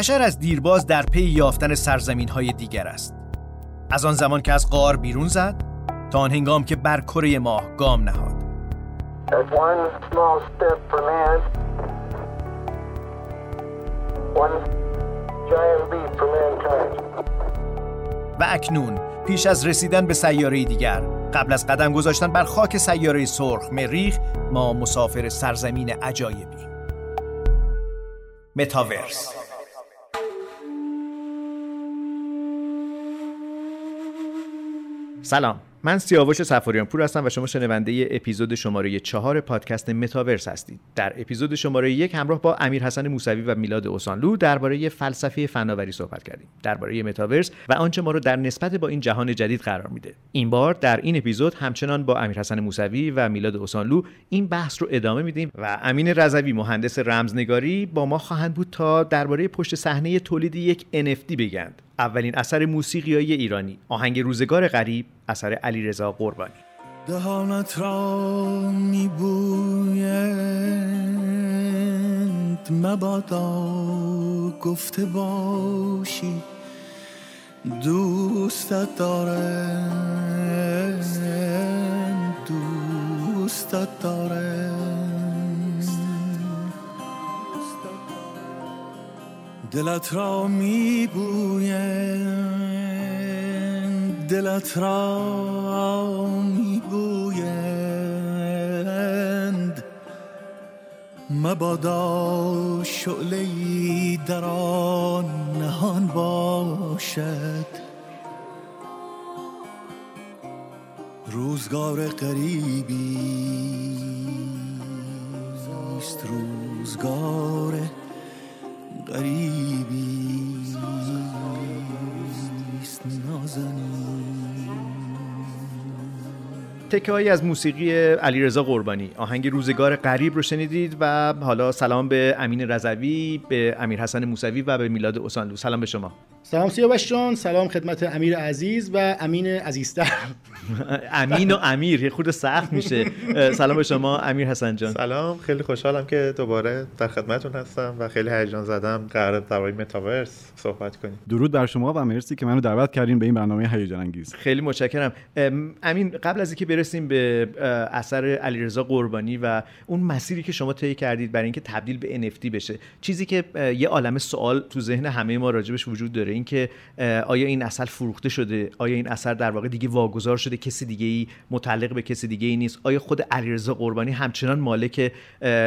بشر از دیرباز در پی یافتن سرزمین های دیگر است. از آن زمان که از غار بیرون زد تا آن هنگام که بر کره ماه گام نهاد. و اکنون پیش از رسیدن به سیاره دیگر قبل از قدم گذاشتن بر خاک سیاره سرخ مریخ ما مسافر سرزمین عجایبی. متاورس سلام من سیاوش سفاریان پور هستم و شما شنونده اپیزود شماره چهار پادکست متاورس هستید. در اپیزود شماره یک همراه با امیر حسن موسوی و میلاد اوسانلو درباره فلسفه فناوری صحبت کردیم. درباره متاورس و آنچه ما رو در نسبت با این جهان جدید قرار میده. این بار در این اپیزود همچنان با امیر حسن موسوی و میلاد اوسانلو این بحث رو ادامه میدیم و امین رضوی مهندس رمزنگاری با ما خواهند بود تا درباره پشت صحنه تولید یک NFT بگند. اولین اثر موسیقیایی ایرانی. آهنگ روزگار غریب اثر علیرضا قربانی. دهانت را میبویند. مبادا گفته باشی. دوستت دارم دوستت دارم. دلت را میبویند دلت را میبویند. مبادا شعله در آن نهان باشد. روزگار قریبی است روزگار تکه از موسیقی علیرضا قربانی. آهنگ روزگار غریب رو شنیدید و حالا سلام به امین رضوی به امیر حسن موسوی و به میلاد اوسانلو سلام به شما. سلام سیاوش جان سلام خدمت امیر عزیز و امین عزیزتر. امین و امیر یه خود سخت میشه. سلام به شما امیر حسن جان. سلام خیلی خوشحالم که دوباره در خدمتتون هستم و خیلی هیجان زدم قرار درباره متاورس صحبت کنیم. درود بر شما و مرسی که منو دعوت کردین به این برنامه هیجان انگیز. خیلی متشکرم. امین قبل از اینکه برسیم به اثر علیرضا قربانی و اون مسیری که شما طی کردید برای اینکه تبدیل به NFT بشه چیزی که یه عالم سوال تو ذهن همه ما راجبش وجود داره اینکه آیا این اثر فروخته شده؟ آیا این اثر در واقع دیگه واگذار شده؟ کسی دیگه ای متعلق به کسی دیگه ای نیست. آیا خود علیرضا قربانی همچنان مالک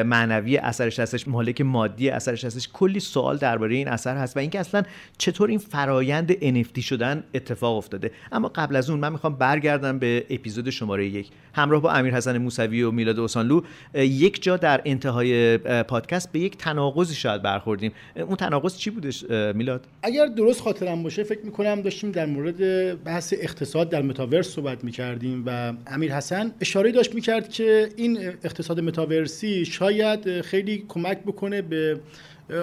معنوی اثرش هستش؟ مالک مادی اثرش هستش؟ کلی سوال درباره این اثر هست و اینکه اصلا چطور این فرایند NFT شدن اتفاق افتاده. اما قبل از اون من می‌خوام برگردم به اپیزود شماره یک. همراه با امیر حسن موسوی و میلاد اوسانلو یک جا در انتهای پادکست به یک تناقضی شاید برخوردیم. اون تناقض چی بودش میلاد؟ اگر درست خاطرم باشه فکر می‌کنم داشتیم در مورد بحث اقتصاد در متاورس صحبت می‌کردیم و امیر حسن اشاره داشت می‌کرد که این اقتصاد متاورسی شاید خیلی کمک بکنه به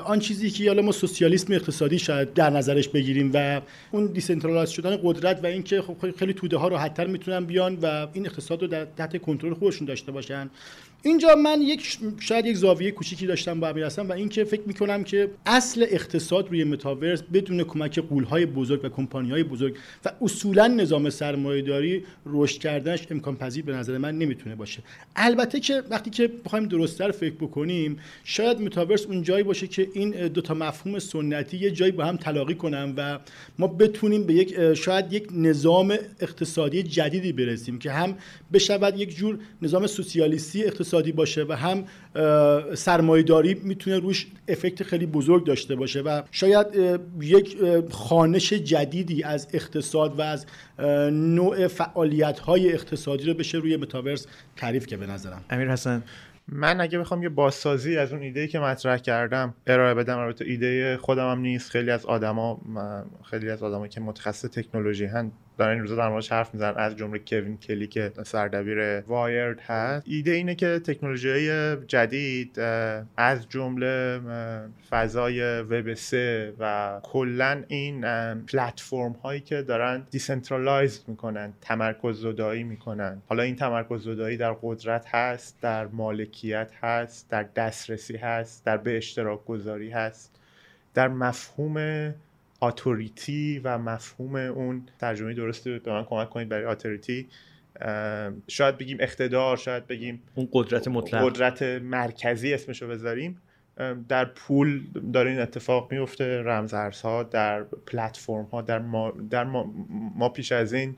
آن چیزی که حالا ما سوسیالیسم اقتصادی شاید در نظرش بگیریم و اون decentralize شدن قدرت و اینکه خب خیلی توده ها راحتتر می‌تونن بیان و این اقتصاد رو در تحت کنترل خودشون داشته باشن. اینجا من یک شاید یک زاویه کوچیکی داشتم با امیر و اینکه فکر می‌کنم که اصل اقتصاد روی متاورس بدون کمک قولهای بزرگ و کمپانیهای بزرگ و اصولا نظام سرمایه‌داری رشد کردنش امکان پذیر به نظر من نمی‌تونه باشه. البته که وقتی که بخوایم درستتر فکر بکنیم شاید متاورس اون جایی باشه که این دو تا مفهوم سنتی یه جایی با هم تلاقی کنن و ما بتونیم به یک شاید یک نظام اقتصادی جدیدی برسیم که هم بشود یک جور نظام سوسیالیستی اقتصادی باشه و هم سرمایهداری می‌تونه روش افکت خیلی بزرگ داشته باشه و شاید یک خانش جدیدی از اقتصاد و از نوع فعالیت های اقتصادی رو بشه روی متاورس تعریف که به نظرم. امیر حسن من اگه بخوام یه بازسازی از اون ایده که مطرح کردم ارائه بدم البته ایده خودم هم نیست خیلی از آدما خیلی از آدما که متخصص تکنولوژی هستن دارن این روزا در موردش حرف می‌زنن از جمله کوین کلی که سردبیر Wired هست. ایده اینه که تکنولوژی جدید از جمله فضای وب 3 و کلا این پلتفرم هایی که دارن decentralize می‌کنن تمرکز زدایی می‌کنن. حالا این تمرکز زدایی در قدرت هست در مالکیت هست در دسترسی هست در به اشتراک گذاری هست. در مفهوم آتوریتی و مفهوم اون ترجمه درست به من کمک کنید برای آتوریتی شاید بگیم اقتدار شاید بگیم اون قدرت مطلق. قدرت مرکزی اسمشو بذاریم. در پول داره این اتفاق میفته. رمزارزها در پلتفرم ها در, ما, در ما, ما پیش از این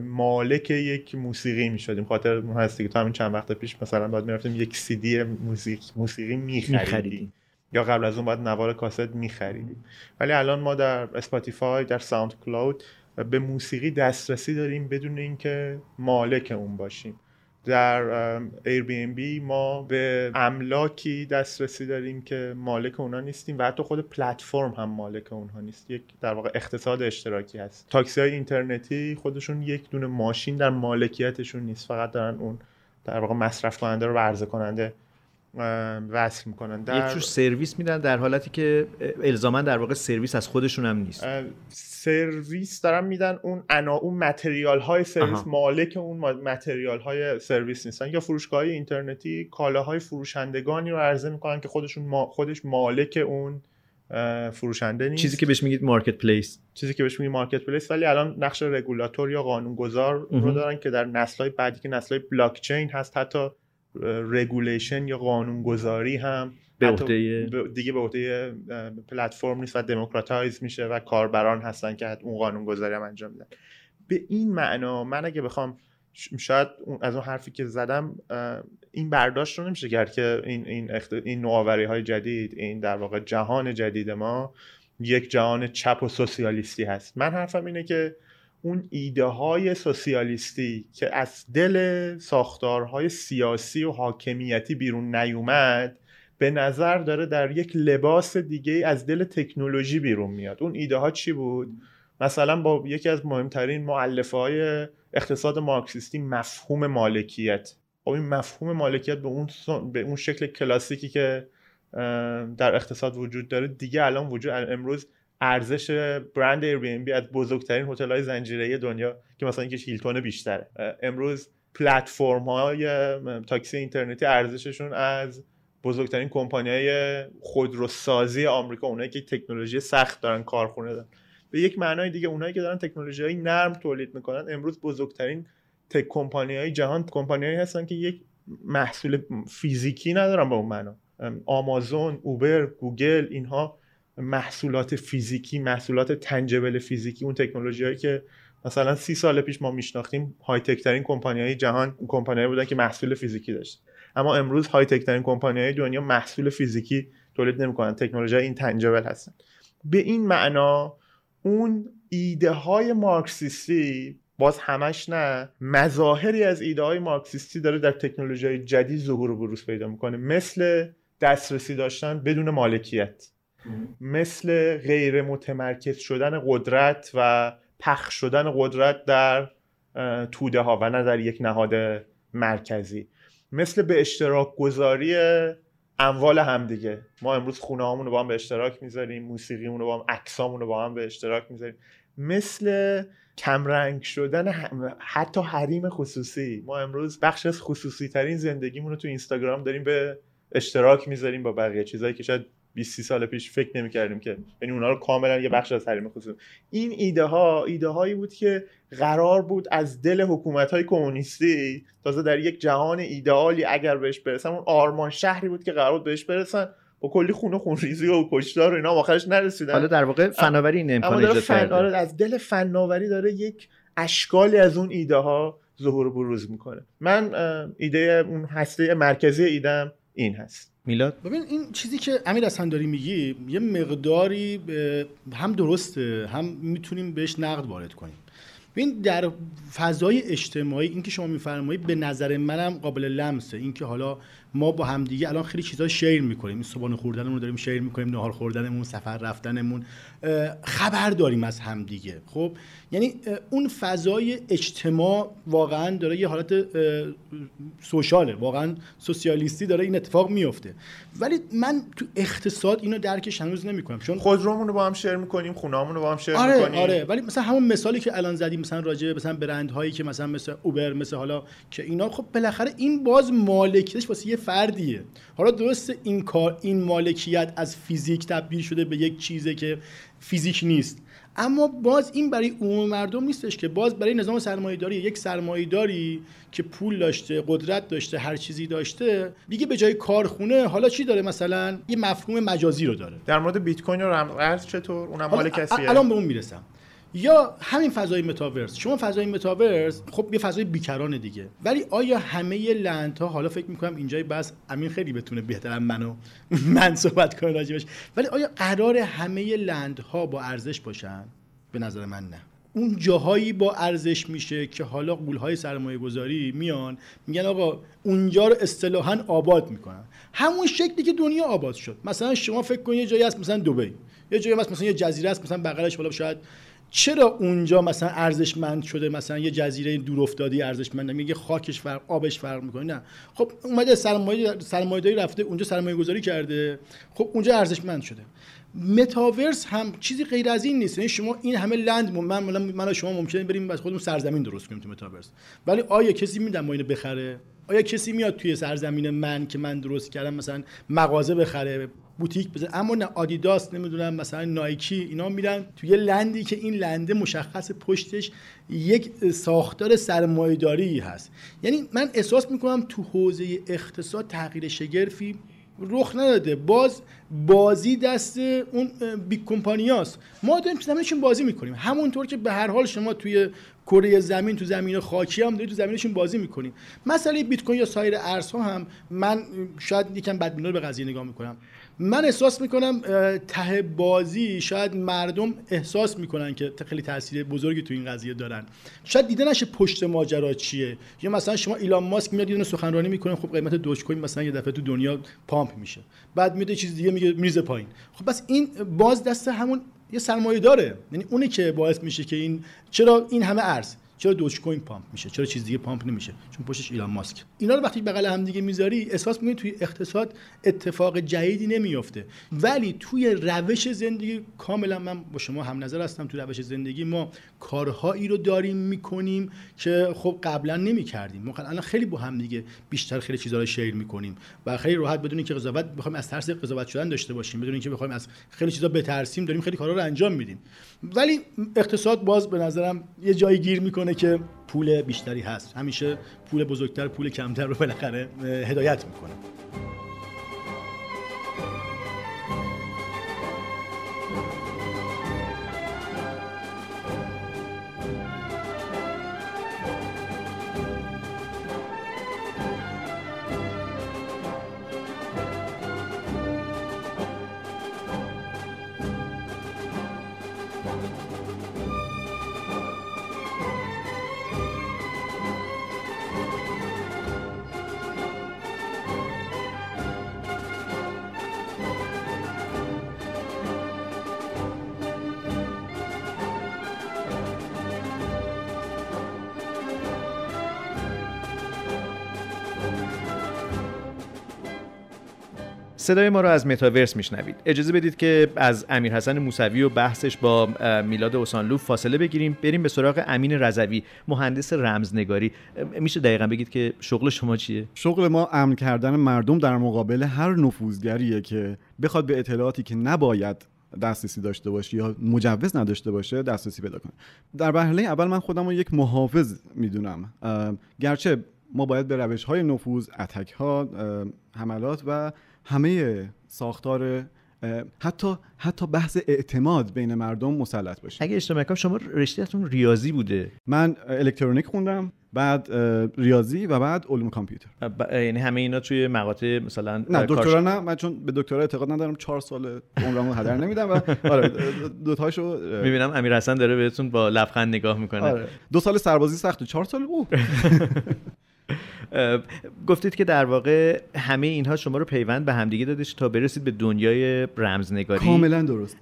مالک یک موسیقی می شدیم خاطر هستی که تو همین چند وقت پیش مثلا باید می‌رفتیم یک سی دی موسیقی, موسیقی می خریدیم یا قبل از اون باید نوار کاست می خریدیم ولی الان ما در Spotify در SoundCloud به موسیقی دسترسی داریم بدون اینکه مالک اون باشیم. در Airbnb ما به املاکی دسترسی داریم که مالک اونها نیستیم و حتی خود پلتفرم هم مالک اونها نیست. یک در واقع اقتصاد اشتراکی هست. تاکسی های اینترنتی خودشون یک دونه ماشین در مالکیتشون نیست. فقط دارن اون در واقع مصرف کننده رو و عرضه کننده وصل می‌کنن. در... یک جور سرویس میدن در حالتی که الزاما در واقع سرویس از خودشون هم نیست. سرویس دارن میدن اون انا اون material های سرویس مالک اون material های سرویس نیستن. یا فروشگاه اینترنتی کالاهای فروشندگانی رو عرضه می‌کنن که خودشون ما خودش مالک اون فروشنده نیست. چیزی که بهش میگید marketplace چیزی که بهش میگید marketplace ولی الان نقش رگولاتور یا قانونگذار رو دارن که در نسل‌های بعدی که نسل‌های بلاک چین هست حتی regulation یا قانونگذاری هم به دیگه به عهده پلتفرم نیست و democratize میشه و کاربران هستن که اون قانونگذاری هم انجام میدن. به این معنا من اگه بخوام شاید از اون حرفی که زدم این برداشت رو نمیشه کرد که این این این نوآوری های جدید این در واقع جهان جدید ما یک جهان چپ و سوسیالیستی هست. من حرفم اینه که اون ایده های سوسیالیستی که از دل ساختارهای سیاسی و حاکمیتی بیرون نیومد به نظر داره در یک لباس دیگه از دل تکنولوژی بیرون میاد. اون ایده ها چی بود؟ مثلا با یکی از مهمترین معلفه های اقتصاد مارکسیستی مفهوم مالکیت. خب این مفهوم مالکیت به اون, به اون شکل کلاسیکی که در اقتصاد وجود داره دیگه الان وجود امروز ارزش برند بی از بزرگترین هتل های زنجیره دنیا که مثلا اینکه هیلتون بیشتره. امروز پلتفرم های تاکسی اینترنتی ارزششون از بزرگترین کمپانی های خودروسازی آمریکا اونایی که تکنولوژی سخت دارن کارخونه دارن. به یک معنای دیگه اونایی که دارن تکنولوژی های نرم تولید می‌کنن امروز بزرگترین تک کمپانی های جهان کمپانی هستن که یک محصول فیزیکی ندارن به اون معنا. آمازون اوبر گوگل اینها محصولات فیزیکی محصولات تنجبل فیزیکی اون تکنولوژی هایی که مثلا سی سال پیش ما میشناختیم های تک ترین کمپانی های جهان کمپانی بودن که محصول فیزیکی داشت اما امروز های تک ترین کمپانی های دنیا محصول فیزیکی تولید نمی‌کنن تکنولوژی این تنجبل هستن. به این معنا اون ایده های مارکسیستی باز همش نه مظاهری از ایده های مارکسیستی داره در تکنولوژی جدید ظهور و بروز پیدا می‌کنه. مثل دسترسی داشتن بدون مالکیت. مثل غیر متمرکز شدن قدرت و پخش شدن قدرت در توده ها و نه در یک نهاد مرکزی. مثل به اشتراک گذاری اموال همدیگه ما امروز خونه رو با هم به اشتراک می‌ذاریم موسیقیمون رو با هم رو با هم به اشتراک می‌ذاریم. مثل کمرنگ شدن حتی حریم خصوصی. ما امروز بخش از خصوصی ترین زندگیمون رو تو اینستاگرام داریم به اشتراک می‌ذاریم با بقیه چیزایی که شاید 20 سال پیش فکر نمی کردیم که یعنی اونها رو کاملا یه بخش از حریم خصوصی. این ایده ها ایده هایی بود که قرار بود از دل حکومت های کمونیستی تازه در یک جهان ایدئالی اگر بهش برسن اون آرمان شهری بود که قرار بود بهش برسن با کلی خون خونریزی و کشتار و اینا آخرش نرسیدن. حالا در واقع فناوری این امکان ایجاد فن... آره از دل فناوری داره یک اشکالی از اون ایده ها ظهور بروز می‌کنه. من ایده اون هسته مرکزی ایدم این هست. میلاد؟ ببین این چیزی که امیر اصلا داری میگی یه مقداری هم درسته هم می‌تونیم بهش نقد وارد کنیم. ببین در فضای اجتماعی اینکه شما میفرمایید به نظر منم قابل لمسه. اینکه حالا ما با همدیگه الان خیلی چیزا شیر می‌کنیم. این صبحانه خوردنمون رو داریم شیر می‌کنیم نهار خوردنمون سفر رفتنمون خبر داریم از همدیگه. خب؟ یعنی اون فضای اجتماع واقعا داره یه حالت سوشاله. واقعا سوسیالیستی داره این اتفاق میفته ولی من تو اقتصاد اینو درکش هنوز نمی‌کنم. چون خودرومون رو با هم شیر می‌کنیم خونه‌مون رو با هم شیر آره می‌کنیم. آره. ولی مثلا همون مثالی که الان زدی کردیم مثلا راجع به مثلا برندهایی که مثلا مثل اوبر مثل حالا که اینا خب بالاخره این باز مالکیتش واسه یه فردیه. حالا درست این کار این مالکیت از فیزیک تبدیل شده به یک چیزی که فیزیک نیست. اما باز این برای عموم مردم نیستش که باز برای نظام سرمایه‌داری یک سرمایه‌داری که پول داشته قدرت داشته هر چیزی داشته دیگه به جای کارخونه حالا چی داره مثلا؟ یه مفهوم مجازی رو داره. در مورد بیت کوین و رمز چطور؟ اونم مال کسیه؟ الان به اون می‌رسم. یا همین فضای متاورس. شما فضای متاورس خب یه فضای بیکران دیگه. ولی آیا همه لندها حالا فکر می‌کنم اینجای بس امین خیلی بتونه بهترم منو من صحبت کنه راجبش ولی آیا قرار همه لندها با ارزش باشن؟ به نظر من نه. اون جاهایی با ارزش میشه که حالا قولهای سرمایه گذاری میان میگن آقا اونجا رو اصطلاحا آباد می‌کنن. همون شکلی که دنیا آباد شد. مثلا شما فکر کنید یه جایی هست مثلا دبی. یه جایی هست مثلا یه جزیره است مثلا بغلش حالا شاید چرا اونجا مثلا ارزشمند شده مثلا یه جزیره دور افتادی ارزشمند میگه خاکش فرق آبش فرق می‌کنه. نه. خب اومده سرمایه سرمایه‌داری رفته اونجا سرمایه گذاری کرده. خب اونجا ارزشمند شده. متاورس هم چیزی غیر از این نیست. یعنی شما این همه لند من من, شما ممکنه بریم از خودمون سرزمین درست کنیم تو متاورس ولی آیا کسی میدن ما اینو بخره؟ آیا کسی میاد توی سرزمین من که من درست کردم مثلا مغازه بخره؟ بوتیک بزنه اما نه آدیداس نمی‌دونم مثلا نایکی اینا میرن توی لندی که این لنده مشخص پشتش یک ساختار سرمایه‌داری هست. یعنی من احساس می‌کنم تو حوزه اقتصاد تغییر شگرفی رخ نداده. باز بازی دست اون big کمپانیاست. ما داریم زمینشون بازی می‌کنیم. همونطور که به هر حال شما توی کره زمین تو زمین خاکی هم دارید تو زمینشون بازی می‌کنیم. مسئله بیت کوین یا سایر ارزها هم من شاید یکم بدبینانه به قضیه نگاه می‌کنم. من احساس می‌کنم ته بازی شاید مردم احساس می‌کنن که خیلی تاثیر بزرگی تو این قضیه دارن. شاید دیده نشه پشت ماجرا چیه. یا مثلا شما ایلان ماسک میاد یه سخنرانی می‌کنه خب قیمت دوج کوین مثلا یه دفعه تو دنیا pump میشه. بعد میاد چیز دیگه میگه میریزه پایین. خب پس این باز دست همون یه سرمایه داره یعنی اونی که باعث میشه که این چرا این همه ارز چرا دوج کوین pump میشه؟ چرا چیز دیگه pump نمیشه؟ چون پشتش ایلان ماسک اینا رو وقتی بغل هم دیگه می‌ذاری احساس می‌کنی توی اقتصاد اتفاق جدیدی نمیافته. ولی توی روش زندگی کاملا من با شما هم نظر هستم توی روش زندگی ما کارهایی رو داریم می‌کنیم که خب قبلا نمی‌کردیم. ما الان خیلی با هم دیگه بیشتر خیلی چیزا رو شیر می‌کنیم و خیلی راحت بدون اینکه قضاوت بخوایم از ترس قضاوت شدن داشته باشیم بدون اینکه بخوایم از خیلی چیزا بترسیم داریم خیلی کارا رو انجام میدیم. ولی اقتصاد باز به نظرم یه جایی گیر می‌کنه. که پول بیشتری هست. همیشه پول بزرگتر پول کمتر رو بالاخره هدایت می‌کنه. صدای ما رو از متاورس میشنوید. اجازه بدید که از امیر حسن موسوی و بحثش با میلاد اوسانلو فاصله بگیریم. بریم به سراغ امین رضوی مهندس رمزنگاری. میشه دقیقا بگید که شغل شما چیه؟ شغل ما امن کردن مردم در مقابل هر نفوذگریه که بخواد به اطلاعاتی که نباید دسترسی داشته باشه یا مجوز نداشته باشه دسترسی پیدا کنه. در مرحله اول من خودم رو یک محافظ می‌دونم. گرچه ما باید به روش های نفوذ اتک ها حملات و همه ساختار حتی حتی بحث اعتماد بین مردم مسلط باشه. اگه اشتباه نکنم شما رشتهتون ریاضی بوده. من الکترونیک خوندم بعد ریاضی و بعد علوم کامپیوتر. یعنی همه اینا توی مقاطع مثلا نه دکترا نه من چون به دکترا اعتقاد ندارم چهار سال عمرمو هدر نمیدم و آره دو تاشو می‌بینم امیر حسن داره بهتون با لبخند نگاه می‌کنه. آره. دو سال سربازی سخت و چهار سال او گفتید که در واقع همه اینها شما رو پیوند به همدیگه داده تا برسید به دنیای رمزنگاری کاملا درست.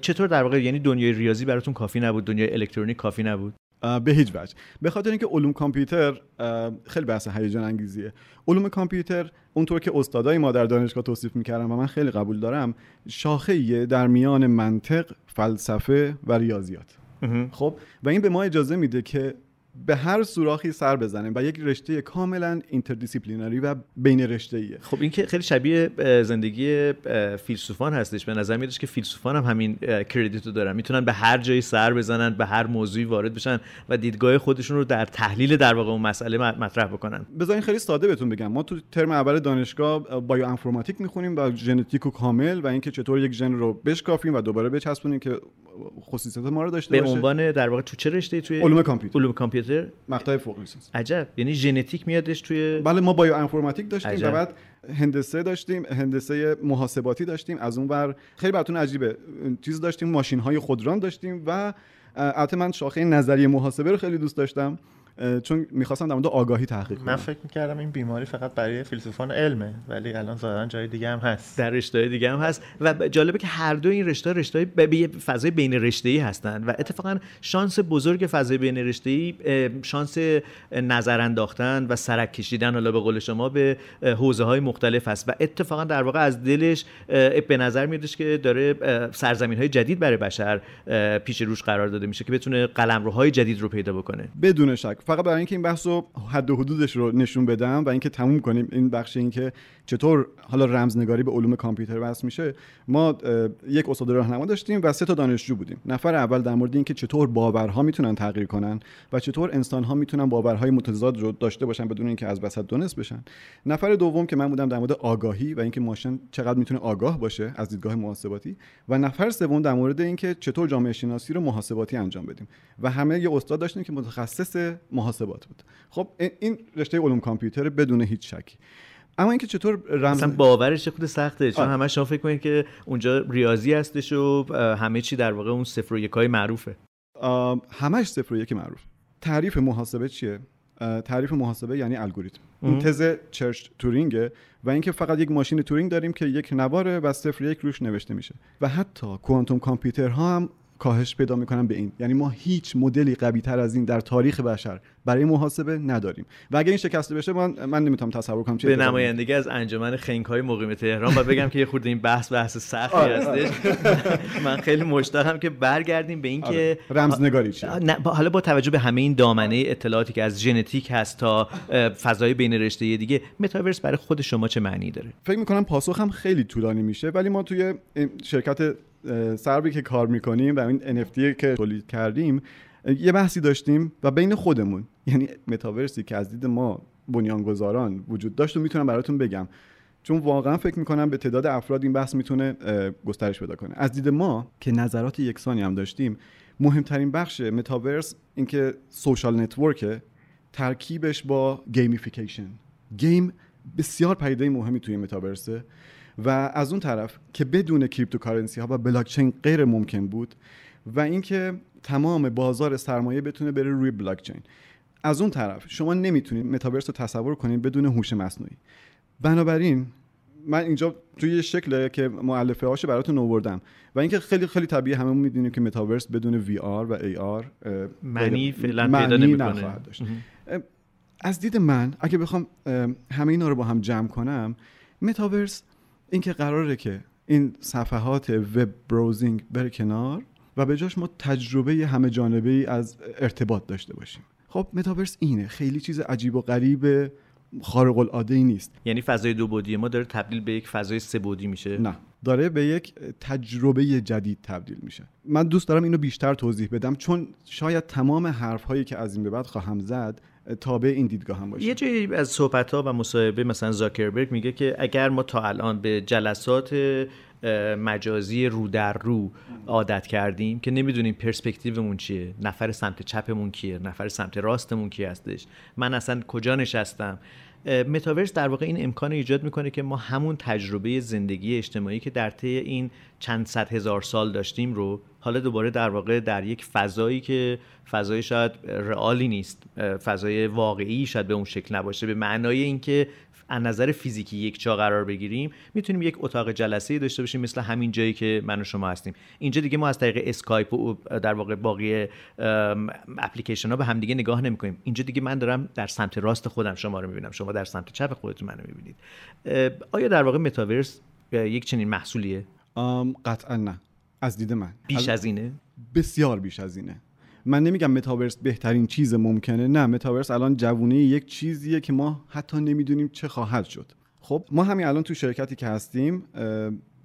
چطور در واقع یعنی دنیای ریاضی براتون کافی نبود؟ دنیای الکترونیک کافی نبود؟ به هیچ وجه. به خاطر اینکه علوم کامپیوتر خیلی بحث هیجان انگیزیه. علوم کامپیوتر اونطور که استادای ما در دانشگاه توصیف می‌کردن و من خیلی قبول دارم شاخه در میان منطق فلسفه و ریاضیات. خب؟ و این به ما اجازه میده که به هر سوراخی سر بزنیم و یک رشته کاملا interdisciplinary و بین رشته ایه خب این که خیلی شبیه زندگی فیلسوفان هستش. به نظر میادش که فیلسوفان هم همین credit رو دارن. می‌تونن به هر جایی سر بزنن به هر موضوعی وارد بشن و دیدگاه خودشون رو در تحلیل در واقع اون مسئله مطرح بکنن. بذارین خیلی ساده بهتون بگم. ما تو ترم اول دانشگاه bioinformatic می‌خونیم و ژنتیک و کامل و اینکه چطور یک ژن رو بشکافیم و دوباره بچسبونیم که خصوصیات ما رو داشته به باشه. عنوان در واقع تو چه رشته توی علوم کامپیوتر. علوم کامپیوتر. مقطع فوق لیسانس عجب. یعنی ژنتیک میادش توی بله ما بایو انفورماتیک داشتیم عجب. و بعد هندسه داشتیم هندسه محاسباتی داشتیم. از اون ور خیلی براتون عجیبه چیز داشتیم ماشین های خودران داشتیم و البته من شاخه نظریه محاسبه رو خیلی دوست داشتم. چون می‌خواستم در مورد آگاهی تحقیق من کنم. فکر می‌کردم این بیماری فقط برای فیلسوفان علمه ولی الان ظاهرا جای دیگه هم هست. در رشته دیگه هم هست. و جالبه که هر دو این رشته رشته به فضای بین رشته ای هستن و اتفاقا شانس بزرگ فضای بین رشته ای شانس نظر انداختن و سرک کشیدن حالا به قول شما به حوزه های مختلف هست. و اتفاقا در واقع از دلش به نظر میادش که داره سرزمین های جدید برای بشر پیش روش قرار داده میشه که بتونه قلمروهای جدید رو پیدا بکنه. بدون شک فقط برای اینکه این بحث رو حد و حدودش رو نشون بدم و اینکه تموم کنیم این بخش اینکه چطور حالا رمزنگاری به علوم کامپیوتر وصل میشه ما یک استاد راهنما داشتیم و سه تا دانشجو بودیم. نفر اول در مورد اینکه چطور باورها می‌تونن تغییر کنن و چطور انسانها می‌تونن باورهای متضاد رو داشته باشن بدون اینکه از وسط دونست بشن. نفر دوم که من بودم در مورد آگاهی و اینکه ماشین چقدر می‌تونه آگاه باشه از دیدگاه محاسباتی و نفر سوم در مورد اینکه چطور جامعه شناسی رو محاسباتی انجام بدیم. و همه یه استاد داشتیم که متخصص محاسبات بود. خب این- رشته علوم کامپیوتر بدون هیچ شکی. اما اینکه چطور رمز اصلا باورش خود سخته. چون. همه شما فکر کنید که اونجا ریاضی هستش و همه چی در واقع اون صفر و یکای معروفه. همش صفر و یک معروف. تعریف محاسبه چیه؟ تعریف محاسبه یعنی الگوریتم. این تز چرچ تورینگه و اینکه فقط یک ماشین تورینگ داریم که یک نواره و صفر و یک روش نوشته میشه. و حتی کوانتوم کامپیوترها هم کاهش پیدا می‌کنن به این. یعنی ما هیچ مدلی قوی تر از این در تاریخ بشر برای محاسبه نداریم. و اگر این شکسته بشه من من نمی‌تونم تصور کنم چه به نمایندگی از انجمن خنگ های مقیم تهران و بگم که یه خورده این بحث بحث سختی آره، هستش. من خیلی مشتاقم که برگردیم به اینکه آره. رمزنگاری چیه؟ حالا با توجه به همه این دامنه اطلاعاتی که از ژنتیک هست تا فضای بین رشته دیگه متاورس برای خود شما چه معنی داره؟ فکر می‌کنم پاسخ هم خیلی طولانی میشه ولی ما توی شرکت سربی که کار می‌کنیم و این NFT که تولید کردیم یه بحثی داشتیم و بین خودمون. یعنی متاورسی که از دید ما بنیانگذاران وجود داشت و می‌تونم براتون بگم. چون واقعا فکر می‌کنم به تعداد افراد این بحث می‌تونه گسترش پیدا کنه. از دید ما که نظرات یکسانی هم داشتیم مهمترین بخش متاورس اینکه social network ه ترکیبش با gamification. game بسیار پدیده مهمی توی متاورسه و از اون طرف که بدون cryptocurrency ها و بلاکچین غیر ممکن بود و اینکه تمام بازار سرمایه بتونه بره روی بلاکچین. از اون طرف شما نمی‌تونید متاورس رو تصور کنید بدون هوش مصنوعی. بنابراین من اینجا توی یه شکل که مؤلفه هاشو براتون آوردم و اینکه خیلی خیلی طبیعی هممون می‌دونیم که متاورس بدون وی آر و ای آر معنی فعلا پیدا نمی‌کنه. داشت. از دید من اگه بخوام همه اینا رو با هم جمع کنم متاورس اینکه قراره که این صفحات وب براوزینگ بره کنار و به جاش ما تجربه همه جانبه ای از ارتباط داشته باشیم. خب متاورس اینه. خیلی چیز عجیب و غریب خارق العاده ای نیست. یعنی فضای دو بعدی ما داره تبدیل به یک فضای سه بعدی میشه. نه. داره به یک تجربه جدید تبدیل میشه. من دوست دارم اینو بیشتر توضیح بدم چون شاید تمام حرف هایی که از این به بعد خواهم زد تابع این دیدگاه هم باشه یه جایی از صحبت ها و مصاحبه مثلا زاکربرگ میگه که اگر ما تا الان به جلسات مجازی رو در رو عادت کردیم که نمی‌دونیم پرسپکتیومون چیه نفر سمت چپمون کیه نفر سمت راستمون کی هستش من اصلا کجا نشستم؟ متاورس در واقع این امکان ایجاد می‌کنه که ما همون تجربه زندگی اجتماعی که در طی این چند صد هزار سال داشتیم رو حالا دوباره در واقع در یک فضایی که فضای شاید رئالی نیست فضای واقعی شاید به اون شکل نباشه به معنای اینکه از نظر فیزیکی یک جا قرار بگیریم می‌تونیم یک اتاق جلسه داشته باشیم مثل همین جایی که من و شما هستیم. اینجا دیگه ما از طریق اسکایپ و در واقع باقی اپلیکیشن ها به همدیگه نگاه نمی‌کنیم. اینجا دیگه من دارم در سمت راست خودم شما رو می‌بینم. شما در سمت چپ خودتون منو می‌بینید. آیا در واقع متاورس یک چنین محصولیه؟ قطعا نه. از دید من. بیش از اینه؟ بسیار بیش از اینه. من نمیگم متاورس بهترین چیز ممکنه نه متاورس الان جوونه یک چیزیه که ما حتی نمی‌دونیم چه خواهد شد. خب ما همین الان تو شرکتی که هستیم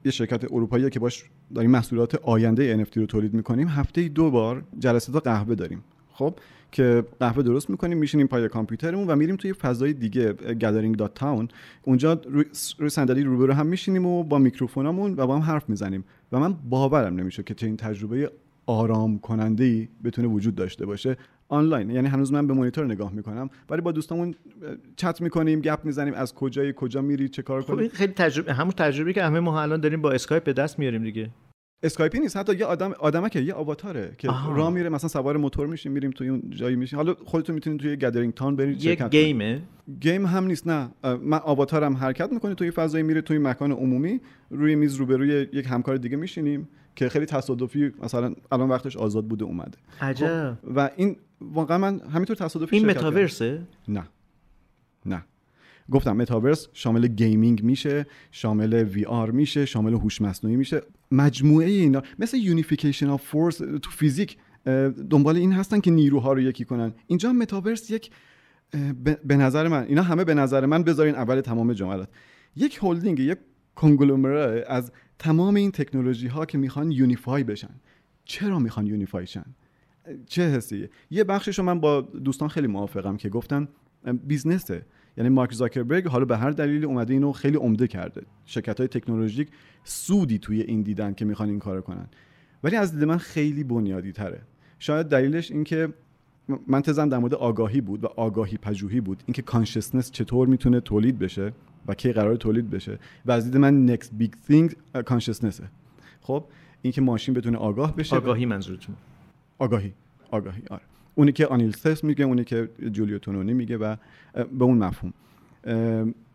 یه شرکت اروپایی که باش داریم محصولات آینده NFT رو تولید می‌کنیم هفته دو بار جلسه قهوه داریم. خب که قهوه درست می‌کنیم میشینیم پای کامپیوترمون و میریم توی فضای دیگه gathering دات تاون اونجا روی صندلی روبرو هم میشینیم و با میکروفونامون و با هم حرف می‌زنیم. و من باورم نمیشه که چنین تجربه آرام کننده ای بتونه وجود داشته باشه. آنلاین یعنی هنوز من به مانیتور نگاه می‌کنم ولی با دوستامون چت می‌کنیم گپ می‌زنیم از کجای کجا میری چه کار خب کنی. این خیلی تجربه همون تجربه که همه ما الان داریم با اسکایپ به دست میاریم دیگه. اسکایپی نیست حتی یه آدم آدمه که یه آواتاره که آها. راه میره مثلا سوار موتور میشیم میریم توی اون جایی میشیم. حالا خودتون می‌تونید توی Gathering Town برید کنید. game ه. game هم نیست نه. من آواتارم حرکت می‌کنه توی فضایی میره توی مکان عمومی روی میز روبروی یک همکار دیگه میشینیم. که خیلی تصادفی مثلا الان وقتش آزاد بوده اومده. عجب. و این واقعا من همینطور تصادفی این. متاورسه؟ نه. نه. گفتم متاورس شامل gaming میشه شامل VR میشه شامل هوش مصنوعی میشه. مجموعه اینا مثل unification of force تو فیزیک دنبال این هستن که نیروها رو یکی کنن. اینجا متاورس یک به نظر من اینا همه به نظر من بذارین اول تمام جملات. یک هلدینگ یک conglomerate از تمام این تکنولوژی ها که می‌خوان unify بشن. چرا می‌خوان unify شن؟ چه حسیه یه بخشش من با دوستان خیلی موافقم که گفتن بیزنسه. یعنی مارک زاکربرگ حالا به هر دلیلی اومده اینو خیلی عمده کرده. شرکت های تکنولوژیک سودی توی این دیدن که می‌خوان این کارو کنن. ولی از دید من خیلی بنیادی تره. شاید دلیلش این که من تزم در مورد آگاهی بود و آگاهی پژوهی بود. اینکه consciousness چطور می‌تونه تولید بشه. و کی قرار تولید بشه. و از دید من next big thing کانشسنسه خب اینکه ماشین بتونه آگاه بشه آگاهی منظورتون. آگاهی آگاهی آره. اونی که آنیل سس میگه اونی که جولیو تونونی میگه و به اون مفهوم.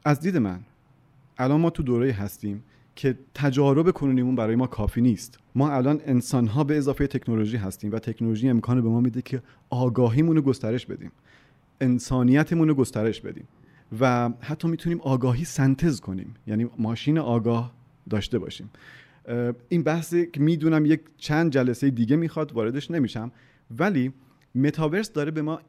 از دید من الان ما تو دوره هستیم که تجارب کنونیمون برای ما کافی نیست. ما الان انسان ها به اضافه تکنولوژی هستیم و تکنولوژی امکان به ما میده که آگاهیمون رو گسترش بدیم. انسانیتمون رو گسترش بدیم. و حتی می‌تونیم آگاهی سنتز کنیم. یعنی ماشین آگاه داشته باشیم. این بحثی که می‌دونم یک چند جلسه دیگه می‌خواد واردش نمیشم. ولی متاورس داره به ما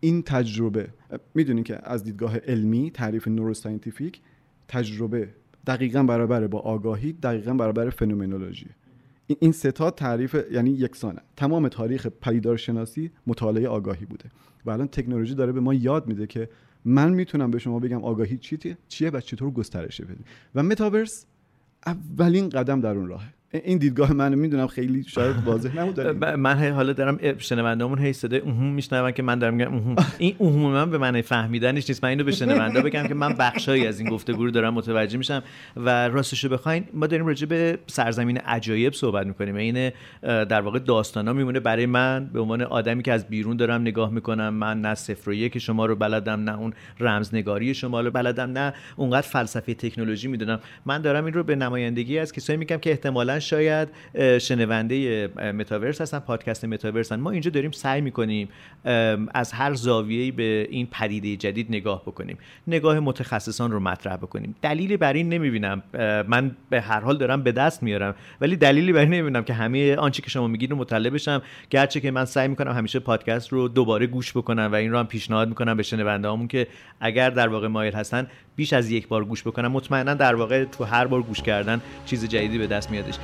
این تجربه می‌دونین که از دیدگاه علمی تعریف نوروساینتیفیک تجربه دقیقا برابر با آگاهی دقیقا برابر فنومنولوژی. این ستا تعریف یعنی یکسانه. تمام تاریخ پدیدارشناسی مطالعه آگاهی بوده. و الان تکنولوژی داره به ما یاد میده که من می‌تونم به شما بگم آگاهی چیه چیه و چطور گسترش بدیم و متاورس اولین قدم در اون راهه. این دیدگاه من می‌دونم خیلی شاید واضح نبود من هی- حالا دارم شنوندامون هی صدای اوهوم میشنون که من دارم میگم اوهوم. این اوهوم من به معنی فهمیدنش نیست. من اینو به شنوندا بگم که من بخشایی از این گفتگو رو دارم متوجه میشم. و راستشو بخواین ما داریم راجع به سرزمین عجایب صحبت می‌کنیم. این در واقع داستانا میمونه برای من. به عنوان آدمی که از بیرون دارم نگاه می‌کنم من نه صفر و یک شما رو بلدم نه اون رمزنگاری شما رو بلدم نه اونقدر فلسفه تکنولوژی می‌دونم. من دارم این رو به نمایندگی از کسایی میگم که احتمالا شاید شنونده متاورس هستن پادکست متاورس هستن ما اینجا داریم سعی می‌کنیم از هر زاویه‌ای به این پدیده جدید نگاه بکنیم. نگاه متخصصان رو مطرح بکنیم. دلیلی بر این نمی‌بینم. من به هر حال دارم به دست میارم. ولی دلیلی بر این نمی‌بینم که همه آنچه که شما میگید رو مطلع بشم. گرچه که من سعی می‌کنم همیشه پادکست رو دوباره گوش بکنم و این رو هم پیشنهاد می‌کنم به شنونده که اگر در واقع مایل هستن بیش از یک بار گوش بکنم. مطمئنا در واقع تو هر بار گوش کردن چیز جدیدی به دست میادش.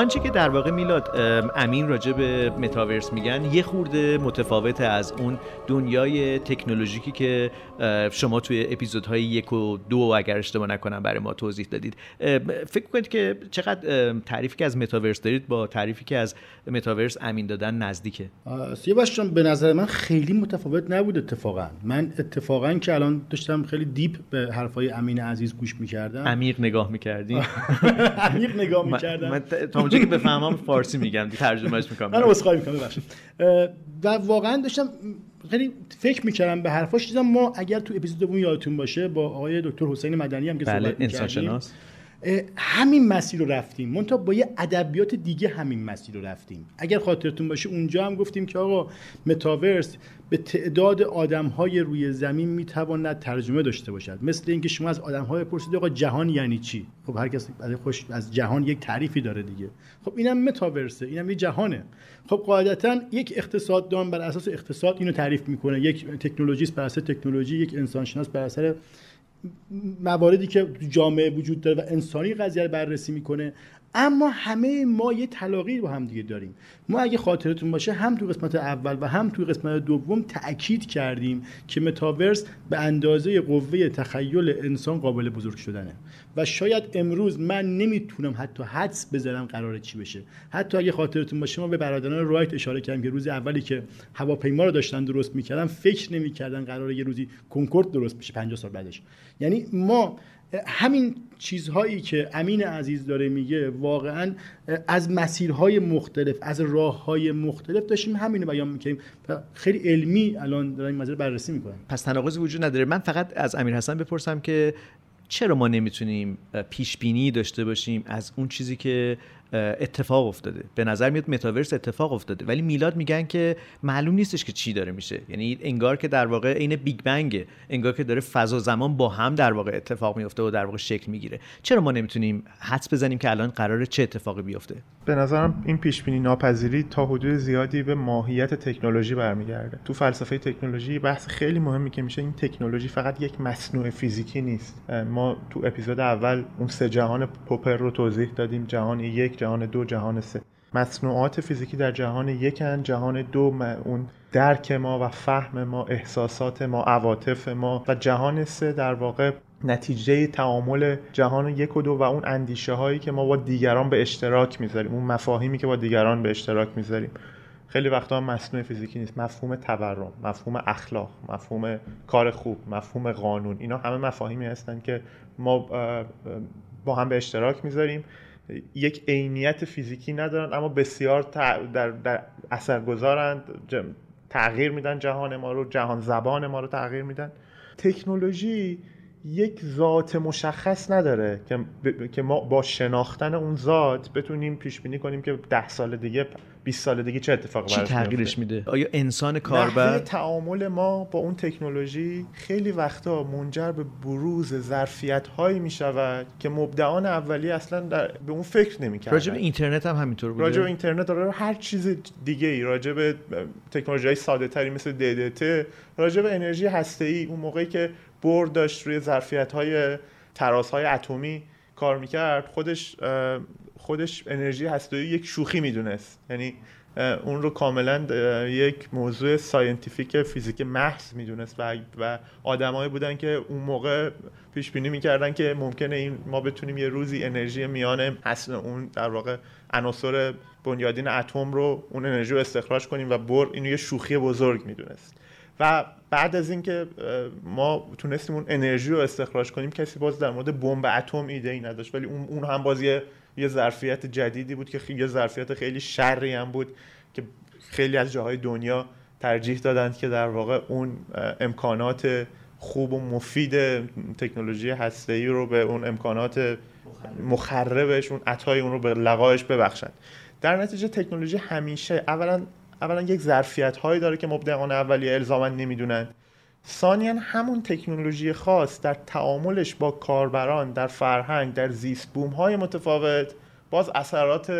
آنچه که در واقع میلاد ام، امین راجع به متاورس میگن یه خورده متفاوت از اون دنیای تکنولوژیکی که شما توی اپیزودهای یک و دو اگر اشتباه نکنم برای ما توضیح دادید. فکر کنید که چقدر تعریفی که از متاورس دارید با تعریفی که از متاورس امین دادن نزدیکه؟ سیاوش جان به نظر من خیلی متفاوت نبود اتفاقا. من اتفاقا که الان داشتم خیلی deep به حرفای امین عزیز گوش می‌کردم. عمیق نگاه می‌کردیم عمیق نگاه می‌کردم. من اونجا که بفهمم فارسی میگم ترجمهش می‌کنم. من عذرخواهی می‌کنم ببخشید. و واقعا داشتم خیلی فکر می‌کردم به حرفاش دیدم ما اگر تو اپیزود دوم یادتون باشه با آقای دکتر حسین مدنی هم که بله صحبت انسان شناس همین مسیر رو رفتیم. منتها با یه ادبیات دیگه همین مسیر رو رفتیم. اگر خاطرتون باشه اونجا هم گفتیم که آقا متاورس به تعداد آدم های روی زمین می‌تواند ترجمه داشته باشد. مثل اینکه شما از آدم های پرسید آقا جهان یعنی چی؟ خب هر کس خوش از جهان یک تعریفی داره دیگه. خب اینم متاورسه اینم یه جهانه. خب قاعدتا یک اقتصاددان بر اساس اقتصاد اینو تعریف می‌کنه. یک تکنولوژیست بر اساس تکنولوژی یک انسانشناس بر اساس مواردی که جامعه وجود داره و انسانی قضیه رو بررسی می‌کنه. اما همه ما یه تلاقی با هم دیگه داریم. ما اگه خاطرتون باشه هم تو قسمت اول و هم تو قسمت دوم تاکید کردیم که متاورس به اندازه قوه تخیل انسان قابل بزرگ شدنه. و شاید امروز من نمی‌تونم حتی حدس بزنم قراره چی بشه. حتی اگه خاطرتون باشه ما به برادران رایت اشاره کردیم که روز اولی که هواپیما رو داشتن درست می‌کردن فکر نمی‌کردن قراره یه روزی کنکورد درست بشه 50 سال بعدش. یعنی ما همین چیزهایی که امین عزیز داره میگه واقعا از مسیرهای مختلف از راههای مختلف داشتیم همین رو بیان می‌کنیم خیلی علمی الان دارن این مسئله بررسی می‌کنن. پس تناقضی وجود نداره. من فقط از امیر حسن بپرسم که چرا ما نمی‌تونیم پیش بینی داشته باشیم از اون چیزی که اتفاق افتاده. به نظر میاد متاورس اتفاق افتاده. ولی میلاد میگن که معلوم نیستش که چی داره میشه. یعنی انگار که در واقع عین بیگ بنگه. انگار که داره فضا زمان با هم در واقع اتفاق میفته و در واقع شکل می‌گیره. چرا ما نمی‌تونیم حدس بزنیم که الان قراره چه اتفاقی بیفته؟ به نظرم این پیش بینی ناپذیری تا حدود زیادی به ماهیت تکنولوژی برمیگرده. تو فلسفه تکنولوژی بحث خیلی مهمی که میشه این تکنولوژی فقط یک مصنوع فیزیکی نیست. ما تو اپیزود اول اون سه جهان پوپر رو توضیح دادیم. جهان یک جهان دو جهان سه. مصنوعات فیزیکی در جهان یکن جهان دو اون درک ما و فهم ما احساسات ما عواطف ما. و جهان سه در واقع نتیجه تعامل جهان یک و دو و اون اندیشه هایی که ما با دیگران به اشتراک می‌ذاریم. اون مفاهیمی که با دیگران به اشتراک می‌ذاریم. خیلی وقتا مصنوع فیزیکی نیست. مفهوم تورم مفهوم اخلاق مفهوم کار خوب مفهوم قانون. اینا همه مفاهیمی هستن که ما با هم به اشتراک می‌ذاریم. یک عینیت فیزیکی ندارن اما بسیار در, در اثرگذارند تغییر میدن جهان ما رو جهان زبان ما رو تغییر میدن. تکنولوژی یک ذات مشخص نداره که که ما با شناختن اون ذات بتونیم پیش بینی کنیم که ده سال دیگه 20 سال دیگه چه اتفاقی چی تغییرش میده؟ آیا انسان کاربر؟ تعامل ما با اون تکنولوژی خیلی وقتا منجر به بروز ظرفیت هایی می‌شود که مبدعان اولی اصلا در... به اون فکر نمی‌کردن. راجع به اینترنت هم همینطور بوده؟ راجع به اینترنت داره هر چیز دیگه ای راجع به تکنولوژی های ساده تری مثل DDT راجع به انرژی هسته ای اون موقعی که برد داشت روی ظرفیت های تراس های اتمی کار می‌کرد. خودش خودش انرژی هسته‌ای یک شوخی می‌دونست. یعنی اون رو کاملا یک موضوع scientific فیزیک محض می‌دونست و و آدمایی بودن که اون موقع پیش بینی می‌کردن که ممکنه این ما بتونیم یه روزی انرژی میان اصل اون در واقع عناصر بنیادین اتم رو اون انرژی رو استخراج کنیم و بور اینو یه شوخی بزرگ می‌دونست. و بعد از اینکه ما تونستیم اون انرژی رو استخراج کنیم کسی باز در مورد بمب اتم ایده ای نداشت. ولی اون هم باز یه یه ظرفیت جدیدی بود که یه ظرفیت خیلی شری هم بود که خیلی از جاهای دنیا ترجیح دادند که در واقع اون امکانات خوب و مفید تکنولوژی هسته‌ای رو به اون امکانات مخربش اون عطای اون رو به لقایش ببخشند. در نتیجه تکنولوژی همیشه اولا اولا یک ظرفیت هایی داره که مبدعان اولیه الزاما نمی‌دونن. ثانیا همون تکنولوژی خاص در تعاملش با کاربران در فرهنگ در زیست بوم های متفاوت باز اثرات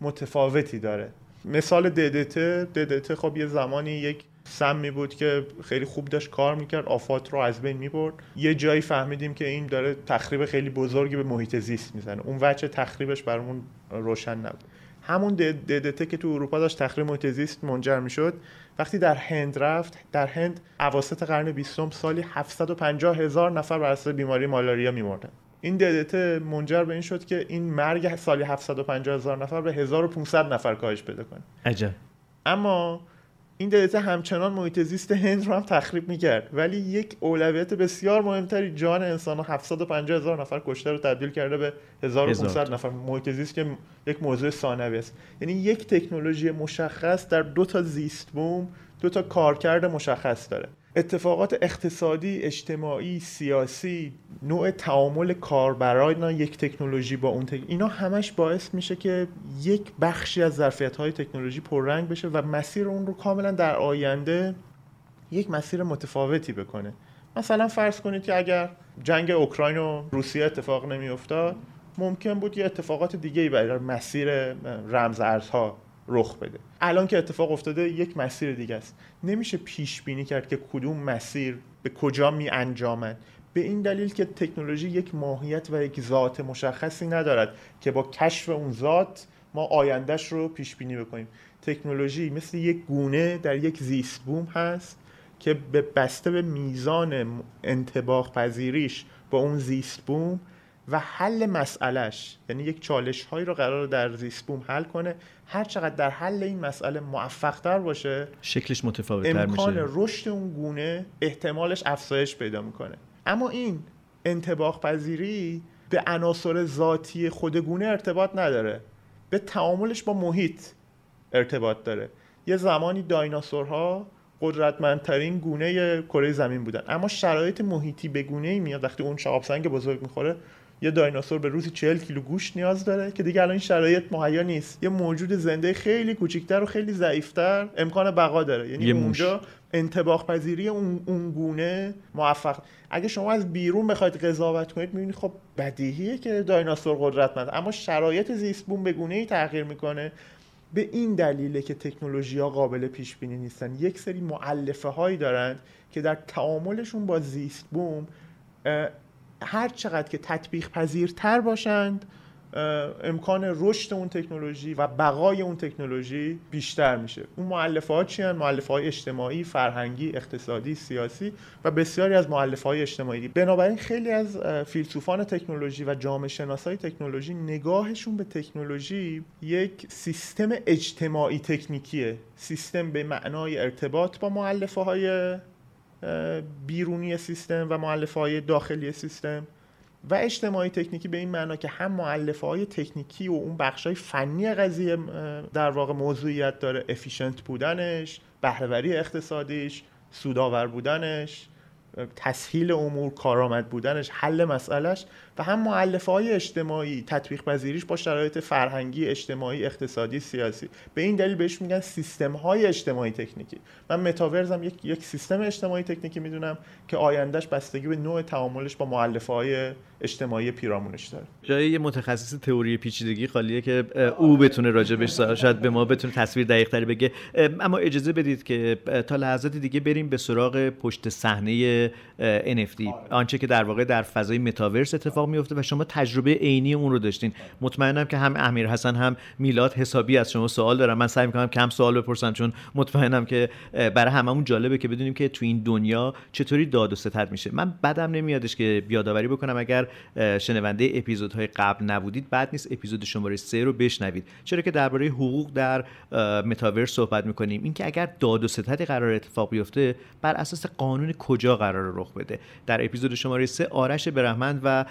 متفاوتی داره. مثال DDT DDT خب یه زمانی یک سمی بود که خیلی خوب داشت کار می‌کرد آفات رو از بین می‌برد. یه جایی فهمیدیم که این داره تخریب خیلی بزرگی به محیط زیست می‌زنه. اون وجه تخریبش برامون روشن نبود. همون DDT که تو اروپا داشت تخریب محیط زیست منجر می‌شد وقتی در هند رفت در هند اواسط قرن بیستم سالی 750 هزار نفر بر اثر بیماری مالاریا میمردن. این DDT منجر به این شد که این مرگ سالی 750 هزار نفر به 1500 نفر کاهش پیدا کنه. عجب. اما این دیتا همچنان محیط زیست هند رو هم تخریب می‌کرد. ولی یک اولویت بسیار مهمتری جان انسان ها 750 هزار نفر کشته رو تبدیل کرده به 1500 نفر. محیط زیست که یک موضوع ثانوی است. یعنی یک تکنولوژی مشخص در دو تا زیست بوم دو تا کارکرد مشخص داره. اتفاقات اقتصادی، اجتماعی، سیاسی، نوع تعامل کاربران یک تکنولوژی با اون تک... اینا همش باعث میشه که یک بخشی از ظرفیت های تکنولوژی پررنگ بشه و مسیر اون رو کاملا در آینده یک مسیر متفاوتی بکنه. مثلا فرض کنید که اگر جنگ اوکراین و روسیه اتفاق نمیافتاد ممکن بود یه اتفاقات دیگه ای برای مسیر رمز ارزها رخ بده. الان که اتفاق افتاده یک مسیر دیگه است. نمیشه پیش بینی کرد که کدوم مسیر به کجا می انجامد. به این دلیل که تکنولوژی یک ماهیت و یک ذات مشخصی ندارد که با کشف اون ذات ما آیندهش رو پیش بینی بکنیم. تکنولوژی مثل یک گونه در یک زیست بوم هست که به بسته به میزان انتباق پذیریش با اون زیست بوم و حل مسئلهش یعنی یک چالش هایی رو قرار در زیست بوم حل کنه هر چقدر در حل این مسئله موفق تر باشه شکلش متفاوت تر امکان میشه رشد اون گونه احتمالش افزایش پیدا می‌کنه. اما این انتباق پذیری به عناصر ذاتی خود گونه ارتباط نداره. به تعاملش با محیط ارتباط داره. یه زمانی دایناسورها قدرتمندترین گونه کره زمین بودن. اما شرایط محیطی به گونه ای میاد. وقتی اون شهاب سنگ بزرگ می‌خوره یه دایناسور به روزی 40 کیلو گوشت نیاز داره که دیگه الان این شرایط مهیا نیست. یه موجود زنده خیلی کوچیکتر و خیلی ضعیفتر امکان بقا داره. یعنی یه. اونجا انتباق پذیری اون, اون گونه موفق. اگه شما از بیرون بخواید قضاوت کنید می‌بینید خب بدیهیه که دایناسور قدرتمند. اما شرایط زیست بوم به گونه ای تغییر می‌کنه. به این دلیله که تکنولوژی ها قابل پیش بینی نیستن. یک سری معلفه هایی دارند که در تعاملشون با زیست بوم هر چقدر که تطبیق پذیرتر باشند امکان رشد اون تکنولوژی و بقای اون تکنولوژی بیشتر میشه. اون معلفه ها چی معلفه های اجتماعی فرهنگی اقتصادی سیاسی و بسیاری از معلفه های اجتماعی. بنابراین خیلی از فیلسوفان تکنولوژی و جامعه شناسای تکنولوژی نگاهشون به تکنولوژی یک سیستم اجتماعی تکنیکیه. سیستم به معنای ارتباط با معلفه های بیرونی سیستم و معلفه های داخلی سیستم و اجتماعی تکنیکی به این معنا که هم معلفه های تکنیکی و اون بخش های فنی قضیه در واقع موضوعیت داره. افیشنت بودنش بهرهوری اقتصادیش سودآور بودنش. تسهیل امور کارآمد بودنش حل مسئلهش و هم معلفه های اجتماعی تطبیق پذیریش با شرایط فرهنگی اجتماعی اقتصادی سیاسی. به این دلیل بهش میگن سیستم های اجتماعی تکنیکی. من متاورزم یک یک سیستم اجتماعی تکنیکی می‌دونم که آیندهش بستگی به نوع تعاملش با معلفه های اجتماعی پیرامونش داره. جای یه متخصص تئوری پیچیدگی خالیه که او بتونه راجبش شاید به ما بتونه تصویر دقیق تری بگه اما اجازه بدید که تا لحظات دیگه بریم به سراغ پشت صحنه NFT آنچه که در واقع در فضای متاورس اتفاق میفته و شما تجربه عینی اون رو داشتین. مطمئنم که هم امیر حسن هم میلاد حسابی از شما سوال دارم من سعی می‌کنم کم سوال بپرسم چون مطمئنم که برای هممون جالبه که بدونیم که تو این دنیا چطوری داد و ستد میشه. من بدم نمیادش که یادآوری بکنم اگر شنونده اپیزودهای قبل نبودید بعد نیست اپیزود شماره سه رو بشنوید. چرا که درباره حقوق در متاورس صحبت می‌کنیم. اینکه اگر داد و ستدی قرار اتفاق بیفته بر اساس قانون کجا قرار رخ بده؟ در اپیزود شماره سه آرش برهمند و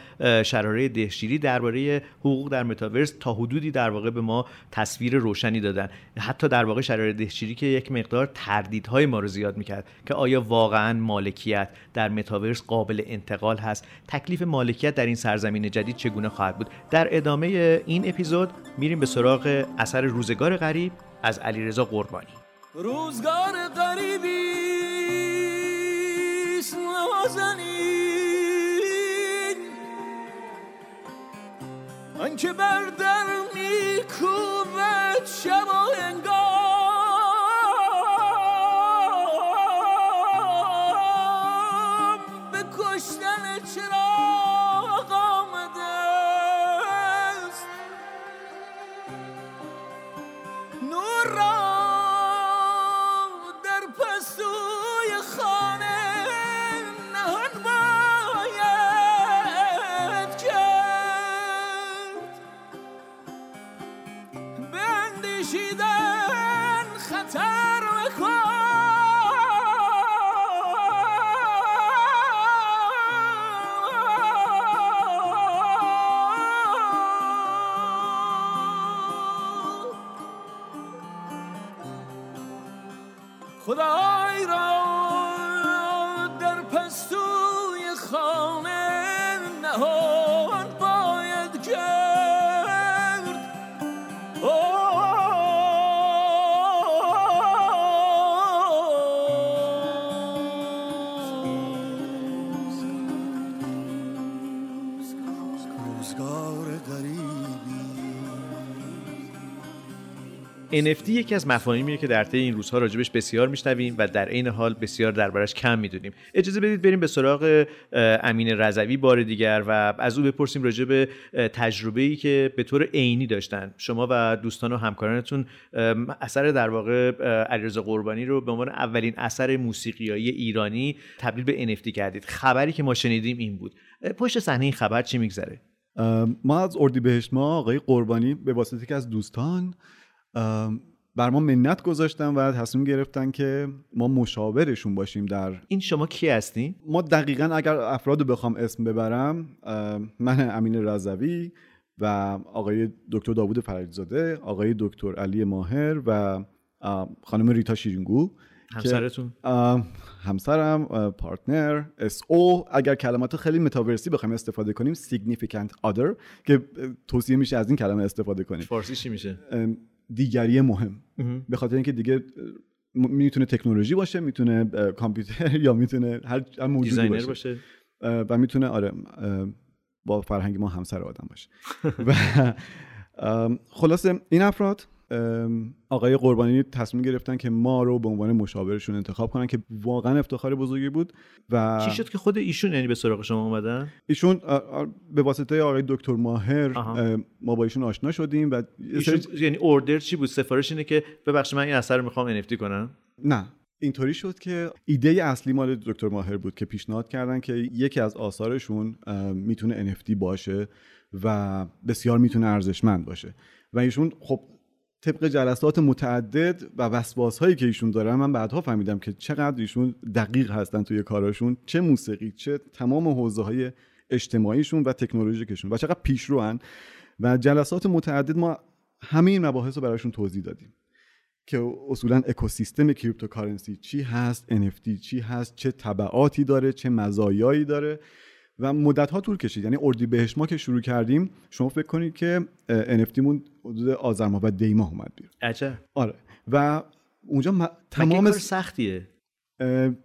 شراره دهشیری درباره حقوق در متاورس تا حدودی در واقع به ما تصویر روشنی دادن. حتی در واقع شراره دهشیری که یک مقدار تردیدهای ما رو زیاد می‌کرد که آیا واقعا مالکیت در متاورس قابل انتقال هست؟ تکلیف مالکیت در این سرزمین جدید چگونه خواهد بود. در ادامه این اپیزود میریم به سراغ اثر روزگار غریب از علیرضا قربانی. روزگار غریبی بر در میکوبد NFT یکی از مفاهیمیه که در طی این روزها راجبش بسیار میشنویم و در عین حال بسیار دربارش کم می‌دونیم. اجازه بدید بریم به سراغ امین رضوی بار دیگر و از او بپرسیم راجع به تجربه ای که به طور عینی داشتن. شما و دوستان و همکارانتون اثر در واقع علیرضا قربانی رو به عنوان اولین اثر موسیقیایی ایرانی تبدیل به NFT کردید. خبری که ما شنیدیم این بود. پشت صحنه این خبر چی میگذره؟ ما از اردیبهشت ما آقای قربانی به واسطه که از دوستان بر ما منت گذاشتن و تصمیم گرفتن که ما مشاورشون باشیم در این شما کی هستین؟ ما دقیقا اگر افراد رو بخوام اسم ببرم من امین رضوی و آقای دکتر داوود فرجزاده آقای دکتر علی ماهر و خانم ریتا شیرینگو همسرتون؟ همسرم partner، SO اگر کلمات خیلی متاورسی بخوایم استفاده کنیم significant other که توصیه میشه از این کلمه استفاده کنیم. فارسی چی میشه؟ دیگری مهم. به خاطر اینکه دیگه می‌تونه تکنولوژی باشه می‌تونه کامپیوتر یا می‌تونه هر موجودی باشه, باشه. و می‌تونه آره با فرهنگ ما همسر آدم باشه. و خلاصه این افراد آقای قربانی تصمیم گرفتن که ما رو به عنوان مشاورشون انتخاب کنن که واقعا افتخار بزرگی بود و چی شد که خود ایشون یعنی به سراغ شما اومدن؟ ایشون به واسطه آقای دکتر ماهر آها. ما با ایشون آشنا شدیم و ایشون یعنی اوردر چی بود؟ سفارش اینه که ببخشید من این اثر رو می‌خوام NFT کنم. نه. اینطوری شد که ایده اصلی مال دکتر ماهر بود که پیشنهاد کردن که یکی از آثارشون می‌تونه NFT باشه و بسیار می‌تونه ارزشمند باشه. و ایشون خب طبق جلسات متعدد و وسواس هایی که ایشون دارن من بعدها فهمیدم که چقدر ایشون دقیق هستن توی کاراشون چه موسیقی چه تمام حوزه های اجتماعیشون و تکنولوژیکشون و چقدر پیشروان. و جلسات متعدد ما همه این مباحث رو براشون توضیح دادیم که اصولا اکوسیستم cryptocurrency چی هست NFT چی هست چه تبعاتی داره چه مزایایی داره. و مدت ها طول کشید. یعنی اردیبهشت ما که شروع کردیم شما فکر کنید که NFT مون حدود آذر ماه و دی ماه اومد بیرون. عجب. آره. و اونجا م- تمام کار سختیه.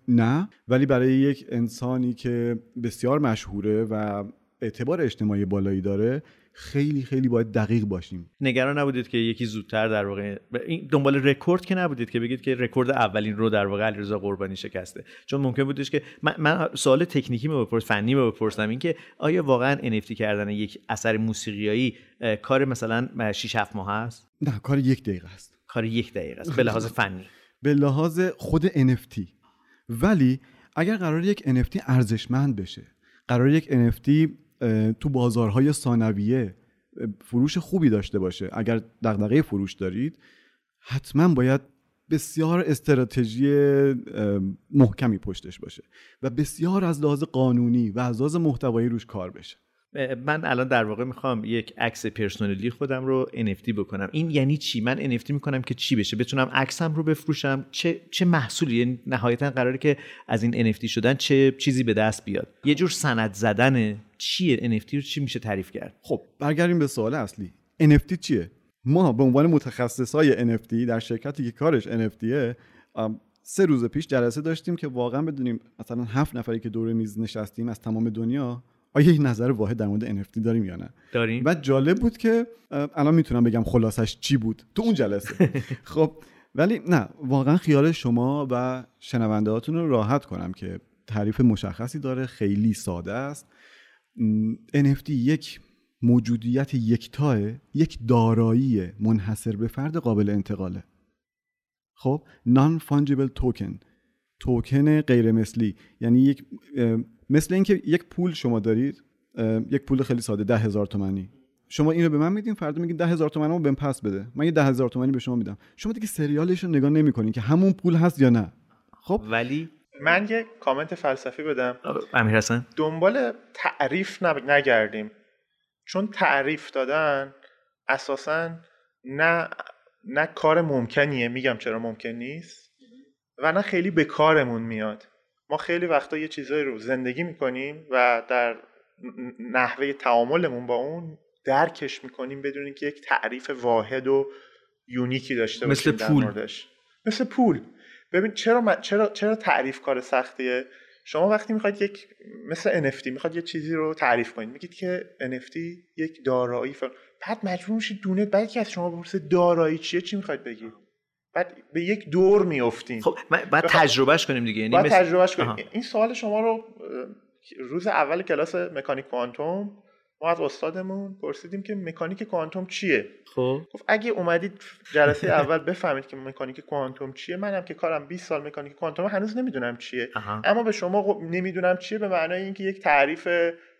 نه. ولی برای یک انسانی که بسیار مشهوره و اعتبار اجتماعی بالایی داره خیلی خیلی باید دقیق باشیم. نگران نبودید که یکی زودتر در واقع این دنبال رکورد که نبودید که بگید که رکورد اولین رو در واقع علیرضا قربانی شکسته. چون ممکن بودش که من, من سوال تکنیکی رو بپرس فنی رو بپرسم این که آیا واقعا NFT کردن یک اثر موسیقیایی کار مثلا 6 7 ماه است؟ نه کار یک دقیقه است. کار یک دقیقه است به لحاظ فنی. به لحاظ خود NFT ولی اگر قرار یک NFT ارزشمند بشه قرار یک NFT تو بازارهای ثانویه فروش خوبی داشته باشه. اگر دغدغه فروش دارید حتما باید بسیار استراتژی محکمی پشتش باشه و بسیار از لحاظ قانونی و از لحاظ محتوایی روش کار بشه. من الان در واقع می‌خوام یک عکس پرسونلی خودم رو NFT بکنم. این یعنی چی؟ من NFT می‌کنم که چی بشه؟ بتونم عکسم رو بفروشم؟ چه چه محصولی؟ یعنی نهایتا قراره که از این NFT شدن چه چیزی به دست بیاد. یه جور سند زدن چیه؟ NFT رو چی میشه تعریف کرد؟ خب برگردیم به سوال اصلی. NFT چیه؟ ما به عنوان متخصص های NFT در شرکتی که کارش NFTه ام، سه روز پیش جلسه داشتیم که واقعا بدونیم مثلا هفت نفری که دور میز نشستیم از تمام دنیا آیا یک نظر واحد در مورد NFT داریم یا نه؟ داریم. و جالب بود که الان می‌تونم بگم خلاصش چی بود. تو اون جلسه. خب ولی نه واقعا خیال شما و شنونده هاتون رو راحت کنم که تعریف مشخصی داره خیلی ساده است. NFT یک موجودیت یکتاه یک دارایی منحصر به فرد قابل انتقاله. خب نان فانجیبل توکن توکن غیر مثلی یعنی یک مثل اینکه یک پول شما دارید یک پول خیلی ساده ده هزار تومنی شما اینو به من میدین فردا میگین ده هزار تومنی رو بهم پس بده. من یه ده هزار تومنی به شما میدم. شما دیگه سریالش رو نگاه نمی‌کنین که همون پول هست یا نه. خب؟ ولی من یه کامنت فلسفی بدم. امیر حسن. دنبال تعریف نگردیم. چون تعریف دادن اساسا نه نه کار ممکنیه. میگم چرا ممکن نیست. و نه خیلی به کارمون میاد. ما خیلی وقتا یه چیزایی رو زندگی می‌کنیم و در نحوه تعاملمون با اون درکش می‌کنیم بدون که یک تعریف واحد و یونیکی داشته مثل باشیم در پول. موردش. مثل پول. ببین چرا من- چرا چرا تعریف کار سختیه؟ شما وقتی می‌خواید یک مثل NFT می‌خواد یه چیزی رو تعریف کنید. میگید که NFT یک دارایی فلان بعد مجبور میشید دونه بعد که از شما بپرسه دارایی چیه؟ چی می‌خواید بگید؟ بعد به یک دور میافتین خب بعد تجربهش کنیم دیگه. یعنی تجربهش آها. کنید این سوال شما رو روز اول کلاس مکانیک کوانتوم ما از استادمون پرسیدیم که مکانیک کوانتوم چیه؟ خب. گفت اگه اومدید جلسه اول بفهمید که مکانیک کوانتوم چیه منم که کارم 20 سال مکانیک کوانتوم هنوز نمی‌دونم چیه. آها. اما به شما خب نمی‌دونم چیه به معنای اینکه یک تعریف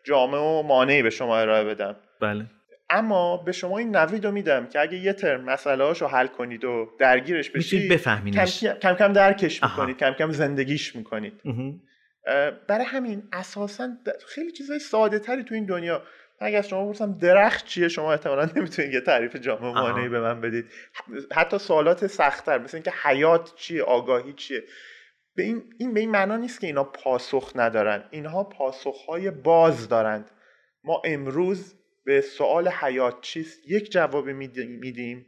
جامع و مانعی به شما ارائه بدم. بله. اما به شما این نوید رو میدم که اگه یه ترم مسئله رو حل کنید و درگیرش بشید می‌تونید کم بفهمینش کم, کم درکش. می‌کنید کم کم زندگیش می‌کنید. برای همین اساسا خیلی چیزای ساده تری تو این دنیا. من اگه از شما بپرسم درخت چیه شما احتمالا نمی‌تونید یه تعریف جامع و آها. مانعی به من بدید. حتی سوالات سختتر مثل اینکه حیات چیه آگاهی چیه. به این این به این معنا نیست که اینا پاسخ ندارن. اینها پاسخهای باز دارند. ما امروز به سوال حیات چیست یک جوابی میدیم.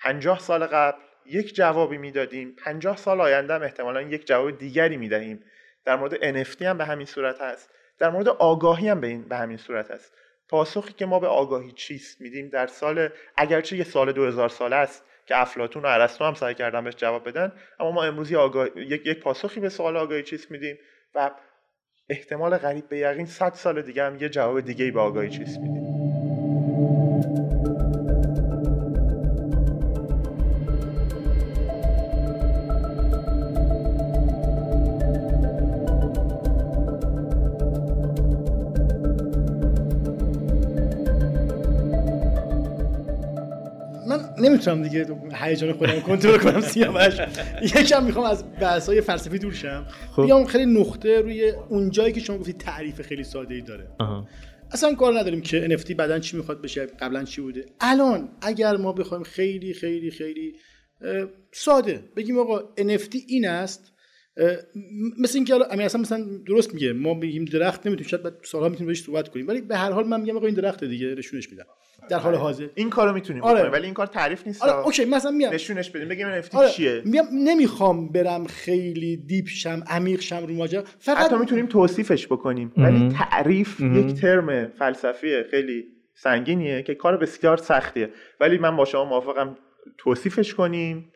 پنجاه سال قبل یک جوابی می‌دادیم. پنجاه سال آینده هم احتمالا یک جواب دیگری می‌دهیم. در مورد NFT هم به همین صورت هست. در مورد آگاهی هم به, این به همین صورت هست. پاسخی که ما به آگاهی چیست میدیم در سال اگرچه یه سال 2000 ساله است که افلاطون و ارسطو هم سعی کردن بهش جواب بدن اما ما امروز یه آگاه... یک... یک پاسخی به سوال آگاهی چیست میدیم و احتمال قریب به یقین 100 سال دیگه هم یه جواب دیگه ای به آگاهی چیست میدیم. نمی‌تونم دیگه هیجان خودم کنترل کنم سیاوش یکم می‌خوام از بحث‌های فلسفی دور شم خب. بیام خیلی نقطه روی اون جایی که شما گفتید تعریف خیلی ساده ای داره. اصلا کار نداریم که NFT بعدا چی می‌خواد بشه قبلا چی بوده الان اگر ما بخوایم خیلی خیلی خیلی ساده بگیم آقا NFT این است مثل اینکه حالا امیر اصلا مثلا درست میگه ما بگیم درخت نمی‌تونیم شاید بعد سالها می‌تونیم بهش صحبت کنیم ولی به هر حال من میگم آقا این درخت دیگه نشونش میدم. در حال حاضر. این کارو می‌تونیم آره. بکنیم ولی این کار تعریف نیست. آره okay مثلا میام نشونش بدیم بگیم NFT آره چیه؟ میام نمی‌خوام برم خیلی deep شم عمیق شم رو ماجرا. فقط حتی می‌تونیم توصیفش بکنیم ولی تعریف یک ترم فلسفی خیلی سنگینیه که کار بسیار سختیه. ولی من با شما موافقم توصیفش کنیم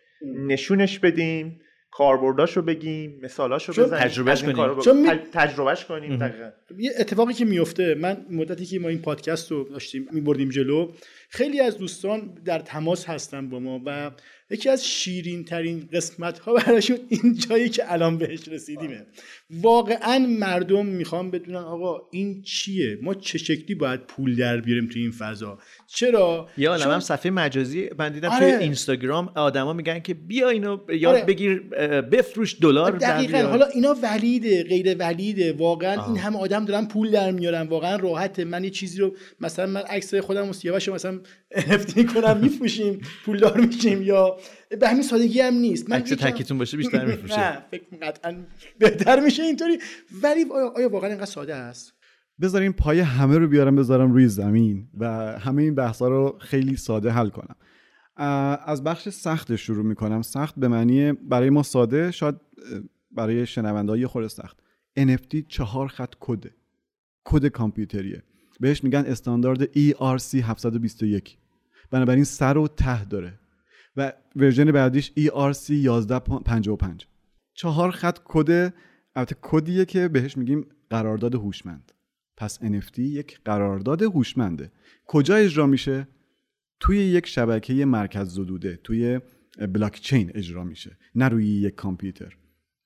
نشونش بدیم. کاربرداشو بگیم مثالاشو بزنیم تجربهش کنیم. چون می- تج- تجربهش کنیم دقیقاً یه اتفاقی که میفته من مدتی که ما این پادکست رو داشتیم میبردیم جلو خیلی از دوستان در تماس هستن با ما و یکی از شیرین ترین قسمت ها براشون این جایی که الان بهش رسیدیمه واقعا مردم می‌خوان بدونن آقا این چیه ما چه شکلی باید پول در بیاریم تو این فضا چرا عالم چون- هم صفحه مجازی من دیدم آره. توی اینستاگرام آدما میگن که بیا اینو یاد آره. بگیر بفروش دلار دقیقا. حالا اینا ولیده غیر ولیده واقعا آه. این همه آدم دارن پول در میارن واقعا راحته من یه چیزی رو مثلا من عکس خودم و سیاوش مثلا NFT کنم میفروشیم پولدار میشیم یا به همین سادگی هم نیست. من عکس تکیتون باشه بیشتر میفروشه. نه فکر قطعا بهتر میشه اینطوری. ولی آیا, آیا واقعا اینقدر ساده است؟ بذارین پای همه رو بیارم بذارم روی زمین و همه این بحث رو خیلی ساده حل کنم. از بخش سخت شروع می‌کنم. سخت به معنی برای ما ساده شاید برای شنونده یه خورده سخت. NFT چهار خط کده کد کامپیوتریه. بهش میگن استاندارد ERC 721 بنابراین سر و ته داره. و ورژن بعدیش ERC 1155 چهار خط کد البته کدیه که بهش میگیم قرارداد هوشمند. پس NFT یک قرارداد هوشمنده. کجا اجرا میشه؟ توی یک شبکه مرکززدوده توی بلاک چین اجرا میشه نه روی یک کامپیوتر.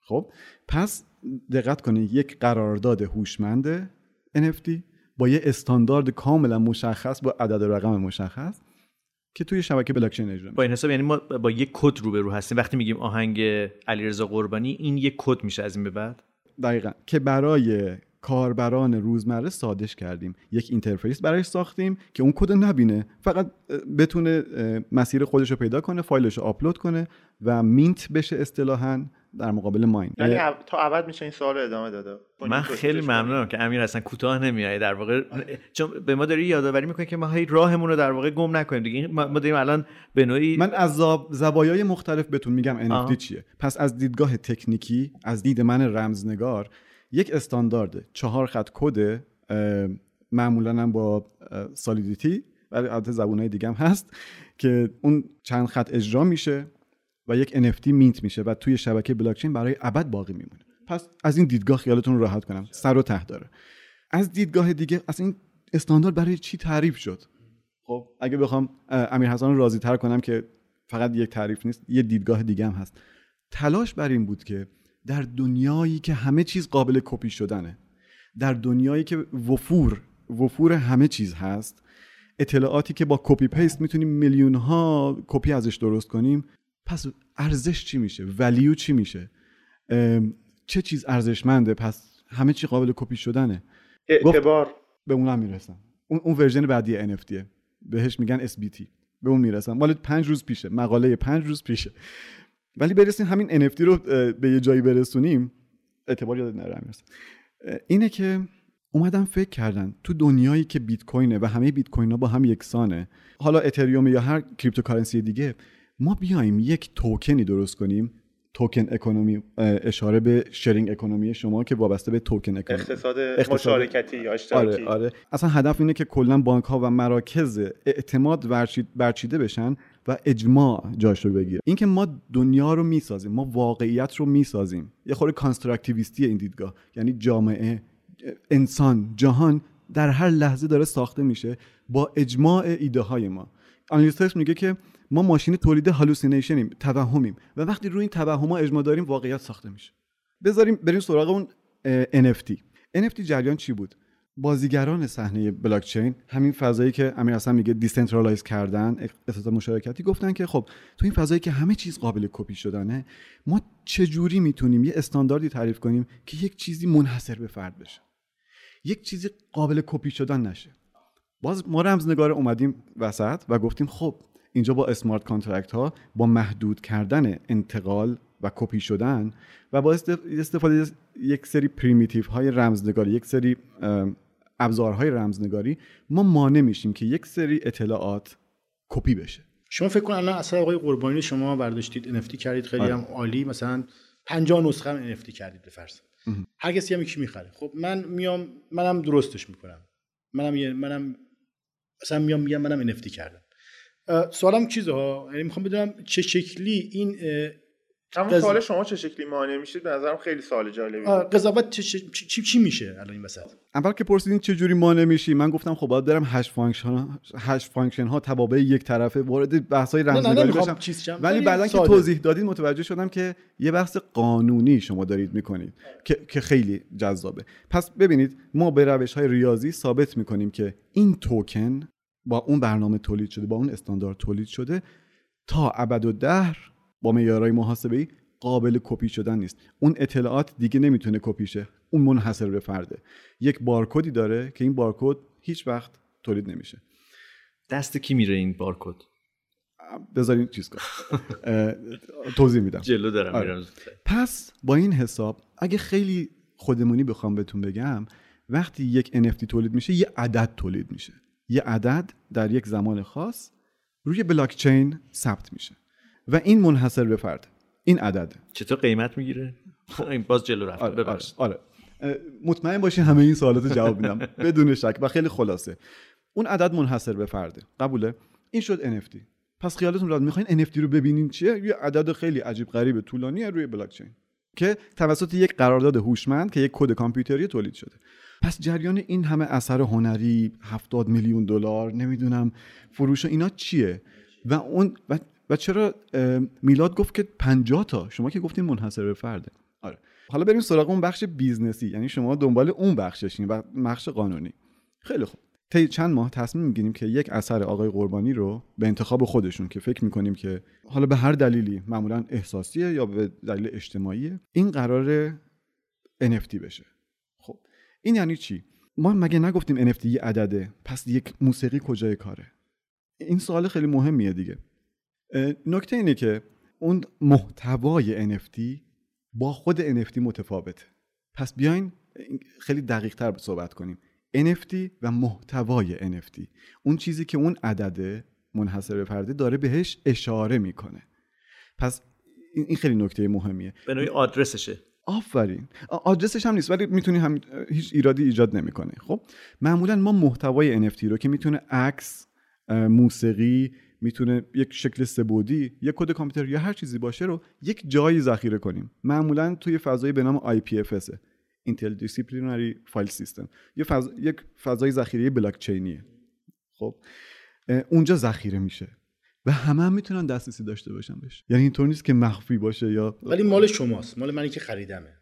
خب پس دقت کنید یک قرارداد هوشمند NFT با یه استاندارد کاملا مشخص با عدد رقم مشخص که توی شبکه بلاک چین اجرا با این حساب یعنی ما با یک کد روبرو هستیم. وقتی میگیم آهنگ علیرضا قربانی این یک کد میشه از این به بعد؟ دقیقا. که برای کاربران روزمره سادش کردیم. یک interface برایش ساختیم که اون کد نبینه. فقط بتونه مسیر خودش رو پیدا کنه فایلش رو آپلود کنه و مینت بشه اصطلاحا در مقابل ماین. یعنی تا ابد میشه این سوال ادامه داده. من خیلی ممنونم که امیر اصلا کوتاه نمیای در واقع. چون به ما داری یادآوری می‌کنه که ما هی راهمون رو در واقع گم نکنیم دیگه. ما داریم الان به نوعی من از زوایای مختلف بهتون میگم. NFT چیه. پس از دیدگاه تکنیکی از دید من رمزنگار یک استاندارد چهار خط کد معمولا هم با سالیدیتی ولی البته زبونهای دیگه هم هست که اون چند خط اجرا میشه و یک NFT مینت میشه و توی شبکه بلاکچین برای ابد باقی میمونه. پس از این دیدگاه خیالتون راحت کنم. سر و ته داره. از دیدگاه دیگه از این استاندارد برای چی تعریف شد؟ خب اگه بخوام امیر حسن راضی تر کنم که فقط یک تعریف نیست یه دیدگاه دیگه هم هست. تلاش بر این بود که در دنیایی که همه چیز قابل کپی شدنه در دنیایی که وفور وفور همه چیز هست اطلاعاتی که با copy paste می‌تونیم میلیون ها کپی ازش درست کنیم پس ارزش چی میشه؟ value چی میشه؟ چه چیز ارزشمنده؟ پس همه چی قابل کپی شدنه. اعتبار. به اون هم می‌رسم. اون, اون version بعدی NFT بهش میگن SBT به اون می‌رسم. مال پنج روز پیشه. مقاله پنج روز پیشه. ولی برسیم همین NFT رو به یه جایی برسونیم. اعتبار یاد نره اینه که اومدن فکر کردن تو دنیایی که بیت کوینه و همه بیت کوین ها با هم یکسانه حالا اتریوم یا هر cryptocurrency دیگه ما بیایم یک توکنی درست کنیم token economy اشاره به sharing economy شما که وابسته به token economy. اقتصاد اقتصاد- مشارکتی یا اشتراکی. آره آره. اصلا هدف اینه که کلا بانک ها و مراکز اعتماد برچیده بشن. و اجماع جاش رو بگیره اینکه ما دنیا رو می‌سازیم ما واقعیت رو می‌سازیم یه خورده constructivist ی این دیدگاه. یعنی جامعه انسان جهان در هر لحظه داره ساخته میشه با اجماع ایده های ما. analyst ش میگه که ما ماشین تولید hallucination یم توهمیم و وقتی روی این توهم ها اجماع داریم واقعیت ساخته میشه. بذاریم بریم سراغ اون NFT NFT جریان چی بود؟ بازیگران صحنه بلاکچین همین فضایی که امیر حسن میگه decentralize کردن اقتصاد مشارکتی گفتن که خب تو این فضایی که همه چیز قابل کپی شدنه ما چجوری می‌تونیم یه استانداردی تعریف کنیم که یک چیزی منحصر به فرد بشه؟ یک چیزی قابل کپی شدن نشه. باز ما رمزنگار اومدیم وسط و گفتیم خب اینجا با smart contract ها با محدود کردن انتقال و کپی شدن و با است- استفاده یک سری primitive های رمزنگاری یک سری ابزارهای رمزنگاری ما مانع میشیم که یک سری اطلاعات کپی بشه. شما فکر کن الان اصلا آقای قربانی شما برداشتید NFT کردید خیلی آره. هم عالی. مثلا 50 نسخه هم NFT کردید به فرض. هر کسی هم یکی می‌خره. خب من میام منم درستش می‌کنم. منم یه منم مثلا میام میگم منم NFT کردم. سوالم چیزه ها؟ یعنی می‌خوام بدونم چه شکلی این همون قض- سوال شما چه شکلی مانع میشید؟ به نظرم خیلی سوال جالبی قضاوت چه- چی, چی, چی میشه الان این وسط؟ اول که پرسیدین چه جوری مانع میشی من گفتم خب باید برم hash function hash function ها توابع یک طرفه وارد بحث های رمزنگاری بشم. ولی بعدا که. توضیح دادید متوجه شدم که یه بحث قانونی شما دارید می‌کنید که, که خیلی جذابه. پس ببینید ما به روش های ریاضی ثابت می‌کنیم که این توکن با اون برنامه تولید شده با اون استاندارد تولید شده تا ابد و دهر با معیارهای محاسبه قابل کپی شدن نیست. اون اطلاعات دیگه نمی‌تونه کپی شه. اون منحصر به فرده. یک بارکدی داره که این بارکد هیچ وقت تولید نمیشه. دست کی میره این بارکد؟ بذارین چیز کن توضیح میدم. جلو دارم آره. پس با این حساب اگه خیلی خودمونی بخوام بهتون بگم وقتی یک NFT تولید میشه یه عدد تولید میشه. یه عدد در یک زمان خاص روی بلاکچین ثبت میشه. و این منحصر به فرد این عدد. چطور قیمت می‌گیره؟ این باز جلو رفت. آره, آره, آره. مطمئن باشین همه این سوالات جواب میدم. بدون شک و خیلی خلاصه. اون عدد منحصر به فرده. قبوله. این شد NFT پس خیالتون راحت. می‌خواین NFT رو ببینین چیه؟ یه عدد خیلی عجیب غریب طولانی روی بلاکچین که توسط یک قرارداد هوشمند که یک کد کامپیوتری تولید شده. پس جریان این همه اثر هنری 70 میلیون دلار نمی‌دونم فروش و اینا چیه؟ و اون و, و چرا میلاد گفت که 50 تا. شما که گفتین منحصر به فرده. آره. حالا بریم سراغ اون بخش business ی. یعنی شما دنبال اون بخششین و بخش قانونی. خیلی خوب. طی چند ماه تصمیم می‌گیریم که یک اثر آقای قربانی رو به انتخاب خودشون که فکر می‌کنیم که حالا به هر دلیلی معمولا احساسیه یا به دلیل اجتماعی این قرار NFT بشه. خب. این یعنی چی؟ ما مگه نگفتیم NFT یه عدده پس یک موسیقی کجای کاره؟ این سوال خیلی مهمیه دیگه. نکته اینه که اون محتوای NFT با خود NFT متفاوته. پس بیاین خیلی دقیق تر صحبت کنیم. NFT و محتوای NFT اون چیزی که اون عدده منحصر به فرده داره بهش اشاره می‌کنه. پس این خیلی نکته مهمیه. به نوعی آدرسشه. آفرین. آدرسش هم نیست ولی می‌تونی هم هیچ ایرادی ایجاد نمی‌کنه. خب معمولا ما محتوای NFT رو که می‌تونه عکس موسیقی می‌تونه یک شکل سه‌بعدی یک کد کامپیوتر یا هر چیزی باشه رو یک جایی ذخیره کنیم. معمولا توی فضایی به نام IPFS Intel Disciplinary File System. یه فضا، یک فضای ذخیره بلاک چینیه خب اونجا ذخیره میشه. و همه هم می‌تونن دسترسی داشته باشن بهش. یعنی اینطور نیست که مخفی باشه یا ولی مال شماست. مال منی که خریدمه.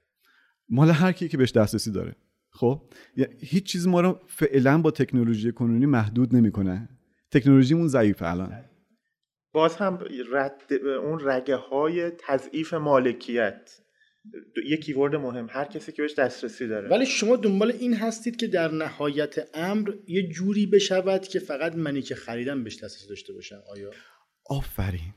مال هر کی که بهش دسترسی داره. خب؟ هیچ چیز ما رو فعلا با تکنولوژی کنونی محدود نمی‌کنه. تکنولوژیمون ضعیفه الان. باز هم رد اون رگه های تضعیف مالکیت. یه کیورد مهم هر کسی که بهش دسترسی داره. ولی شما دنبال این هستید که در نهایت امر یه جوری بشود که فقط منی که خریدم بهش دسترسی داشته باشم آیا؟ آفرین.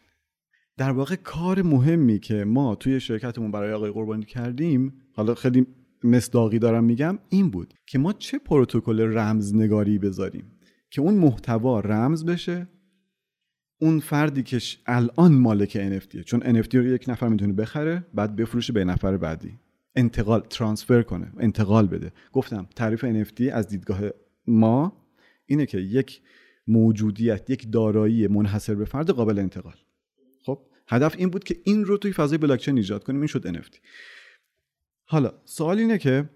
در واقع کار مهمی که ما توی شرکتمون برای آقای قربانی کردیم حالا خیلی مصداقی دارم میگم این بود که ما چه پروتکل رمزنگاری بذاریم که اون محتوا رمز بشه اون فردی که الان مالک NFTه چون NFT رو یک نفر می‌تونه بخره بعد بفروشه به نفر بعدی. انتقال ترانسفر کنه انتقال بده. گفتم تعریف NFT از دیدگاه ما اینه که یک موجودیت یک دارایی منحصر به فرد قابل انتقال. خب هدف این بود که این رو توی فضای بلاکچین ایجاد کنیم. این شد NFT حالا سوال اینه که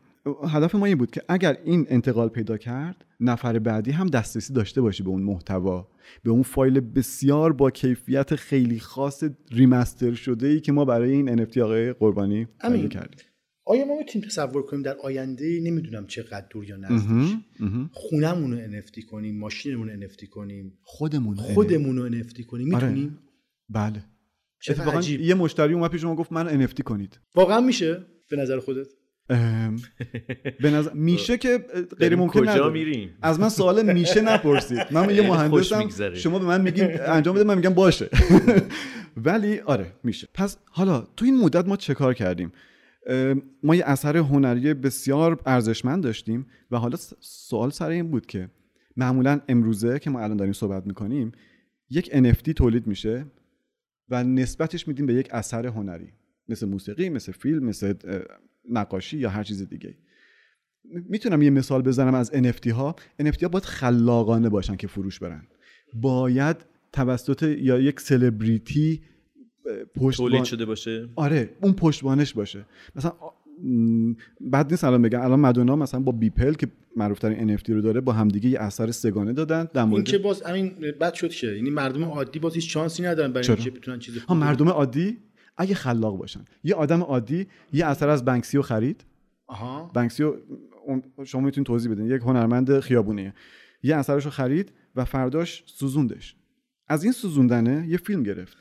هدف ما این بود که اگر این انتقال پیدا کرد نفر بعدی هم دسترسی داشته باشه به اون محتوا به اون فایل بسیار با کیفیت خیلی خاص ریمستر شده ای که ما برای این NFT آقای قربانی. تهیه کردیم. آیا ما می‌تونیم تصور کنیم در آینده نمی‌دونم چقدر دور یا نزدیک. خونمون رو NFT کنیم ماشینمون رو NFT کنیم خودمون خودمون رو NFT کنیم آره. می‌تونیم؟ بله. اتفاقا یه مشتری اومد پیش ما گفت من NFT کنید. واقعا میشه؟ به نظر خودت؟ به نظر میشه که غیر داریم ممکن کجا. میریم از من سوال میشه نپرسید. من یه خوش مهندسم. شما به من میگین انجام بده من میگم باشه. ولی آره میشه. پس حالا تو این مدت ما چه کار کردیم؟ ما یه اثر هنری بسیار ارزشمند داشتیم و حالا سوال سر این بود که معمولا امروزه که ما الان داریم صحبت می‌کنیم یک NFT تولید میشه و نسبتش میدیم به یک اثر هنری. مثل موسیقی مثل فیلم مثل نقاشی یا هر چیز دیگه می‌تونم یه مثال بزنم از NFT ها. NFT ها باید خلاقانه باشن که فروش برن. باید توسط یا یک سلبریتی پشتبان تولید شده باشه؟ آره اون پشتبانش باشه. مثلا بد نیست الان بگم. الان مدونا مثلا با بیپل که معروف ترین NFT رو داره با همدیگه یه اثر سگانه دادن در این مورد که باز همین بد شد که. یعنی مردم عادی باز هیچ شانسی ندارن برای؟ اینکه بتونن چیزی ها مردم عادی؟ اگه خلاق باشن. یه آدم عادی یه اثر از بنکسی رو خرید. آها. بنکسی رو اون- شما می‌تونید توضیح بدین. یک هنرمند خیابونیه. یه اثرش رو خرید و فرداش سوزوندش. از این سوزوندنه یه فیلم گرفت.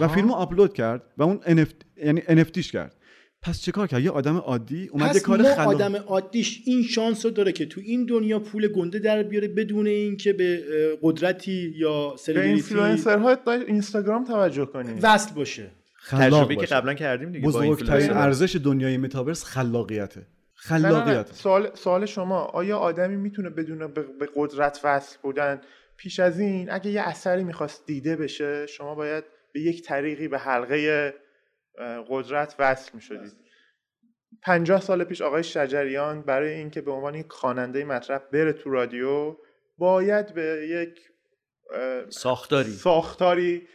و آها. فیلم رو آپلود کرد و اون NFT یعنی NFTش کرد. پس چه کار کرد؟ یه آدم عادی اومد یه پس کار خلاق آدم عادیش این شانس رو داره که تو این دنیا پول گنده در بیاره بدون اینکه به قدرتی یا به سلبریتی اینفلوئنسرها اینستاگرام توجه کنید وصل باشه. تجربه که. قبلا کردیم دیگه با بزرگترین. ارزش دنیای متاورس خلاقیته نه، نه، نه. خلاقیت سوال, سوال شما آیا آدمی می‌تونه بدون به, قدرت وصل بودن پیش از این اگه یه اثری می‌خواست دیده بشه شما باید به یک طریقی به حلقه قدرت وصل می‌شدید پنجاه سال پیش آقای شجریان برای اینکه به عنوان یک خواننده مطرح بره تو رادیو باید به یک ساختاری ساختاری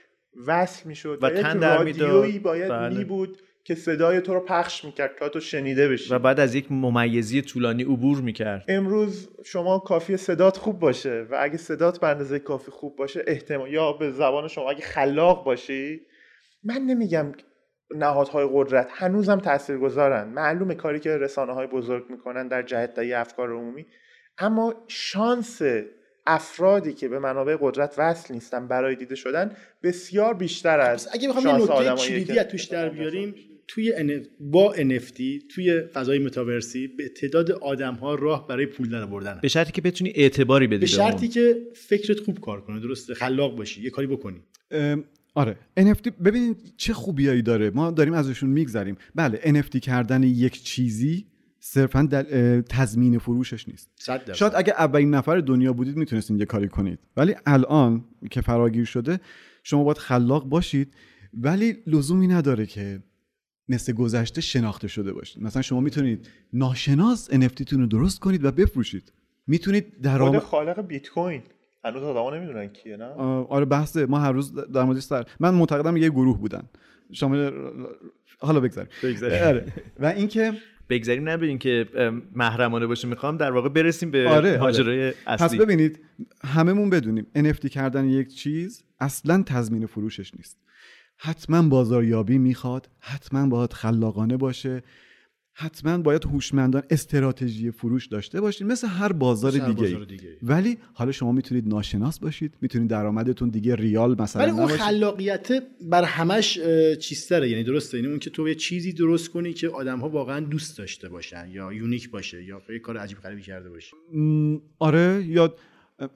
وصل می‌شد و تن در رادیویی. باید بله. می بود که صدای تو رو پخش می‌کرد تا تو شنیده بشی و بعد از یک ممیزی طولانی عبور می‌کرد امروز شما کافی صدات خوب باشه و اگه صدات به اندازه کافی خوب باشه احتمال یا به زبان شما اگه خلاق باشی من نمیگم نهادهای قدرت هنوزم تاثیرگذارن معلومه کاری که رسانه های بزرگ می‌کنن در جهت افکار عمومی اما شانس افرادی که به منابع قدرت وصل نیستن برای دیده شدن بسیار بیشتر از اگه بخوام یه نکته کلیدی از توش در بیاریم توی. با NFT توی فضای متاورسی به تعداد آدم ها راه برای پول در آوردن به شرطی که بتونی اعتباری بدی به به شرطی. که فکرت خوب کار کنه درسته خلاق باشی یه کاری بکنی. آره. NFT ببینید چه خوبیایی داره. ما داریم ازشون میگذریم. بله NFT کردن یک چیزی صرفا دل... تضمین فروشش نیست. شاید اگه اولین نفر دنیا بودید می‌تونستین یه کاری کنید. ولی الان که فراگیر شده شما باید خلاق باشید ولی لزومی نداره که مثل گذشته شناخته شده باشید. مثلا شما می‌تونید ناشناس NFT تون رو درست کنید و بفروشید. می‌تونید درآمد خالق بیت کوین هنوز آدما نمی‌دونن کیه نه؟ آره بحثه. ما هر روز در موردش سر من معتقدم یه گروه بودن. شامل حالا بگذاریم. آره. و اینکه بگذاریم نبینیم که محرمانه باشه می‌خوام در واقع برسیم به آره، آره. ماجرای پس اصلی. ببینید هممون بدونیم NFT کردن یک چیز اصلا تضمین فروشش نیست. حتما بازاریابی می‌خواد حتما باید خلاقانه باشه. حتما باید هوشمندان استراتژی فروش داشته باشید مثل هر بازار دیگه, بازار دیگه‌ای. ولی حالا شما می‌تونید ناشناس باشید می‌تونید درآمدتون دیگه ریال مثلا ولی اون. خلاقیت بر همش اه، چیزتره یعنی درسته یعنی اون که تو یه چیزی درست کنی که آدم ها واقعا دوست داشته باشن یا یونیک باشه یا یه کار عجیب غریبی کرده باشی م، آره یا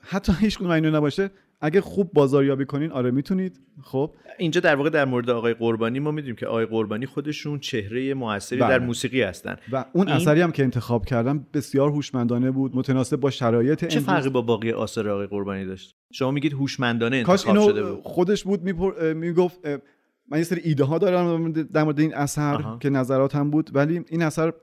حتی هیچ کدوم اینو نباشه اگه خوب بازاریابی کنین آره می‌تونید خب اینجا در واقع در مورد آقای قربانی ما می‌دونیم که آقای قربانی خودشون چهره موثری بله. در موسیقی هستن و اون این- اثری هم که انتخاب کردم بسیار هوشمندانه بود متناسب با شرایط چه. فرقی با باقی آثار آقای قربانی داشت شما میگید هوشمندانه کاش انتخاب شده اینو بود خودش بود میپر... می‌گفت من یه سری ایده ها دارم در مورد این اثر آها. که نظراتم بود ولی این اثر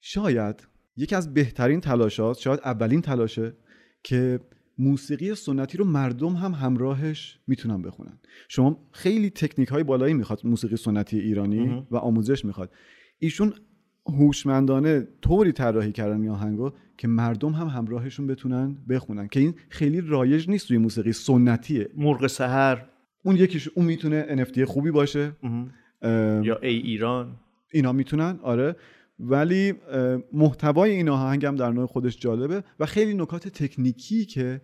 شاید یکی از بهترین تلاشات شاید اولین تلاشه که موسیقی سنتی رو مردم هم همراهش می‌تونن بخونن. شما خیلی تکنیک های بالایی می‌خواد موسیقی سنتی ایرانی. و آموزش می‌خواد. ایشون هوشمندانه طوری طراحی کردن این آهنگو که مردم هم همراهشون بتونن بخونن که این خیلی رایج نیست توی موسیقی سنتیه. مرغ سحر. اون یکیش اون می‌تونه NFT خوبی باشه. یا ای ایران. اینا می‌تونن آره. ولی محتوای این آهنگ هم در نوع خودش جالبه و خیلی نکات تکنیکی که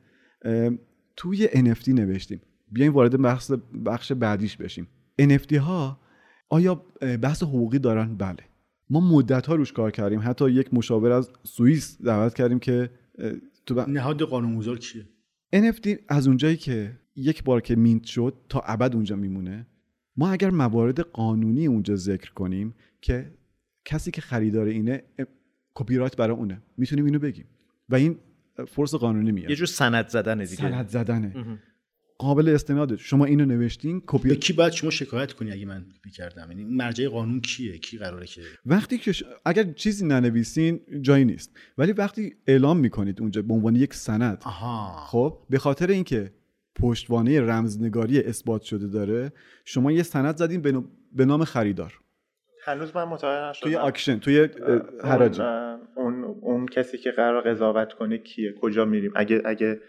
توی NFT نوشتیم. بیایم وارد بحث بخش بعدیش بشیم. NFT ها آیا بحث حقوقی دارن؟ بله. ما مدت ها روش کار کردیم. حتی یک مشاور از سوئیس دعوت کردیم که تو ب- نهاد قانونگذار کیه؟ NFT از اونجایی که یک بار که مینت شد تا ابد اونجا میمونه. ما اگر موارد قانونی اونجا ذکر کنیم که کسی که خریدار اینه کپی رایت برای اونه. می‌تونیم اینو بگیم. و این force قانونی میاد. یه جور سند زدن دیگه. سند زدنه. مهم. قابل استناده شما اینو نوشتین کپی به کی باید شما شکایت کنی اگه من کپی کردم یعنی مرجع قانون کیه؟ کی قراره که وقتی که ش- اگر چیزی ننویسین جایی نیست. ولی وقتی اعلام می‌کنید اونجا به عنوان یک سند آها. خب به خاطر اینکه پشتوانه رمزنگاری اثبات شده داره شما یه سند زدین به نام خریدار. هنوز من متوجه نشدم. توی آکشن توی حراجی. اون, اون اون کسی که قرار قضاوت کنه کیه؟ کجا میریم؟ اگه اگه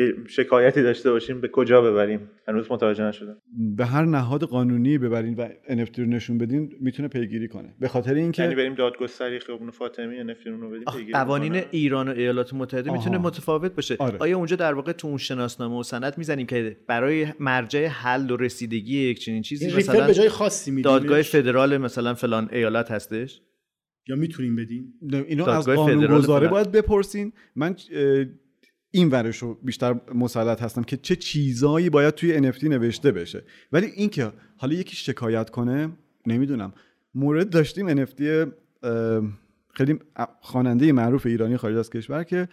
که شکایتی داشته باشیم به کجا ببریم هنوز متوجه نشدم به هر نهاد قانونی ببرین و NFT رو نشون بدین می‌تونه پیگیری کنه به خاطر یعنی اینکه بریم دادگستری خیابون فاطمی نفرون رو بدیم پیگیری قوانین. ایران و ایالات متحده می‌تونه آها. متفاوت باشه آره. آیا اونجا در واقع تو اون شناسنامه و سند می‌زنیم که برای مرجع حل و رسیدگی یک چنین چیزی این مثلا به جای خاصی میدیم دادگاه فدرال مثلا فلان ایالت هستش یا می‌تونیم بدیم اینو از فدرال قانونگذاره فقط. باید بپرسین من این ورش رو بیشتر مسلط هستم که چه چیزایی باید توی NFT نوشته بشه. ولی اینکه حالا یکی شکایت کنه نمی‌دونم. مورد داشتیم NFT خیلی خواننده معروف ایرانی خارج از کشور که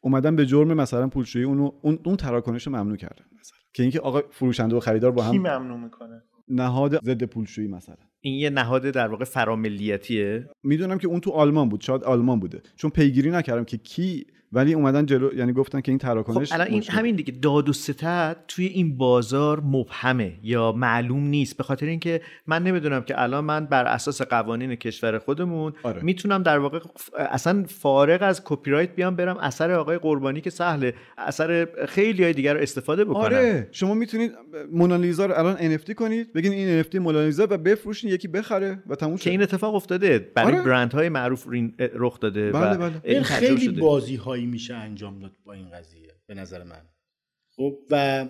اومدن به جرم مثلا پولشویی اونو اون, اون تراکنش رو ممنوع کردن مثلا. که اینکه آقا فروشنده و خریدار با کی هم ممنوع می‌کنه؟ نهاد ضد پولشویی مثلا. این یه نهاد در واقع فراملیتیه؟ می‌دونم که اون تو آلمان بود شاید آلمان بوده. چون پیگیری نکردم که کی ولی اومدن جلو یعنی گفتن که این خب تراکنش الان این مشکل. همین دیگه داد و ستد توی این بازار مبهمه یا معلوم نیست به خاطر اینکه من نمی‌دونم که الان من بر اساس قوانین کشور خودمون آره. می‌تونم در واقع اصلا فارغ از کپی رایت بیام برم اثر آقای قربانی که سهله اثر خیلی های دیگر رو استفاده بکنم آره شما می‌تونید مونالیزا رو الان NFT کنید بگین این NFT مونالیزا و بفروشین یکی بخره و تموم که این اتفاق افتاده برای آره. برندهای معروف رخ داده بله، و بله. این این خیلی. بازی میشه انجام داد با این قضیه به نظر من. خب. و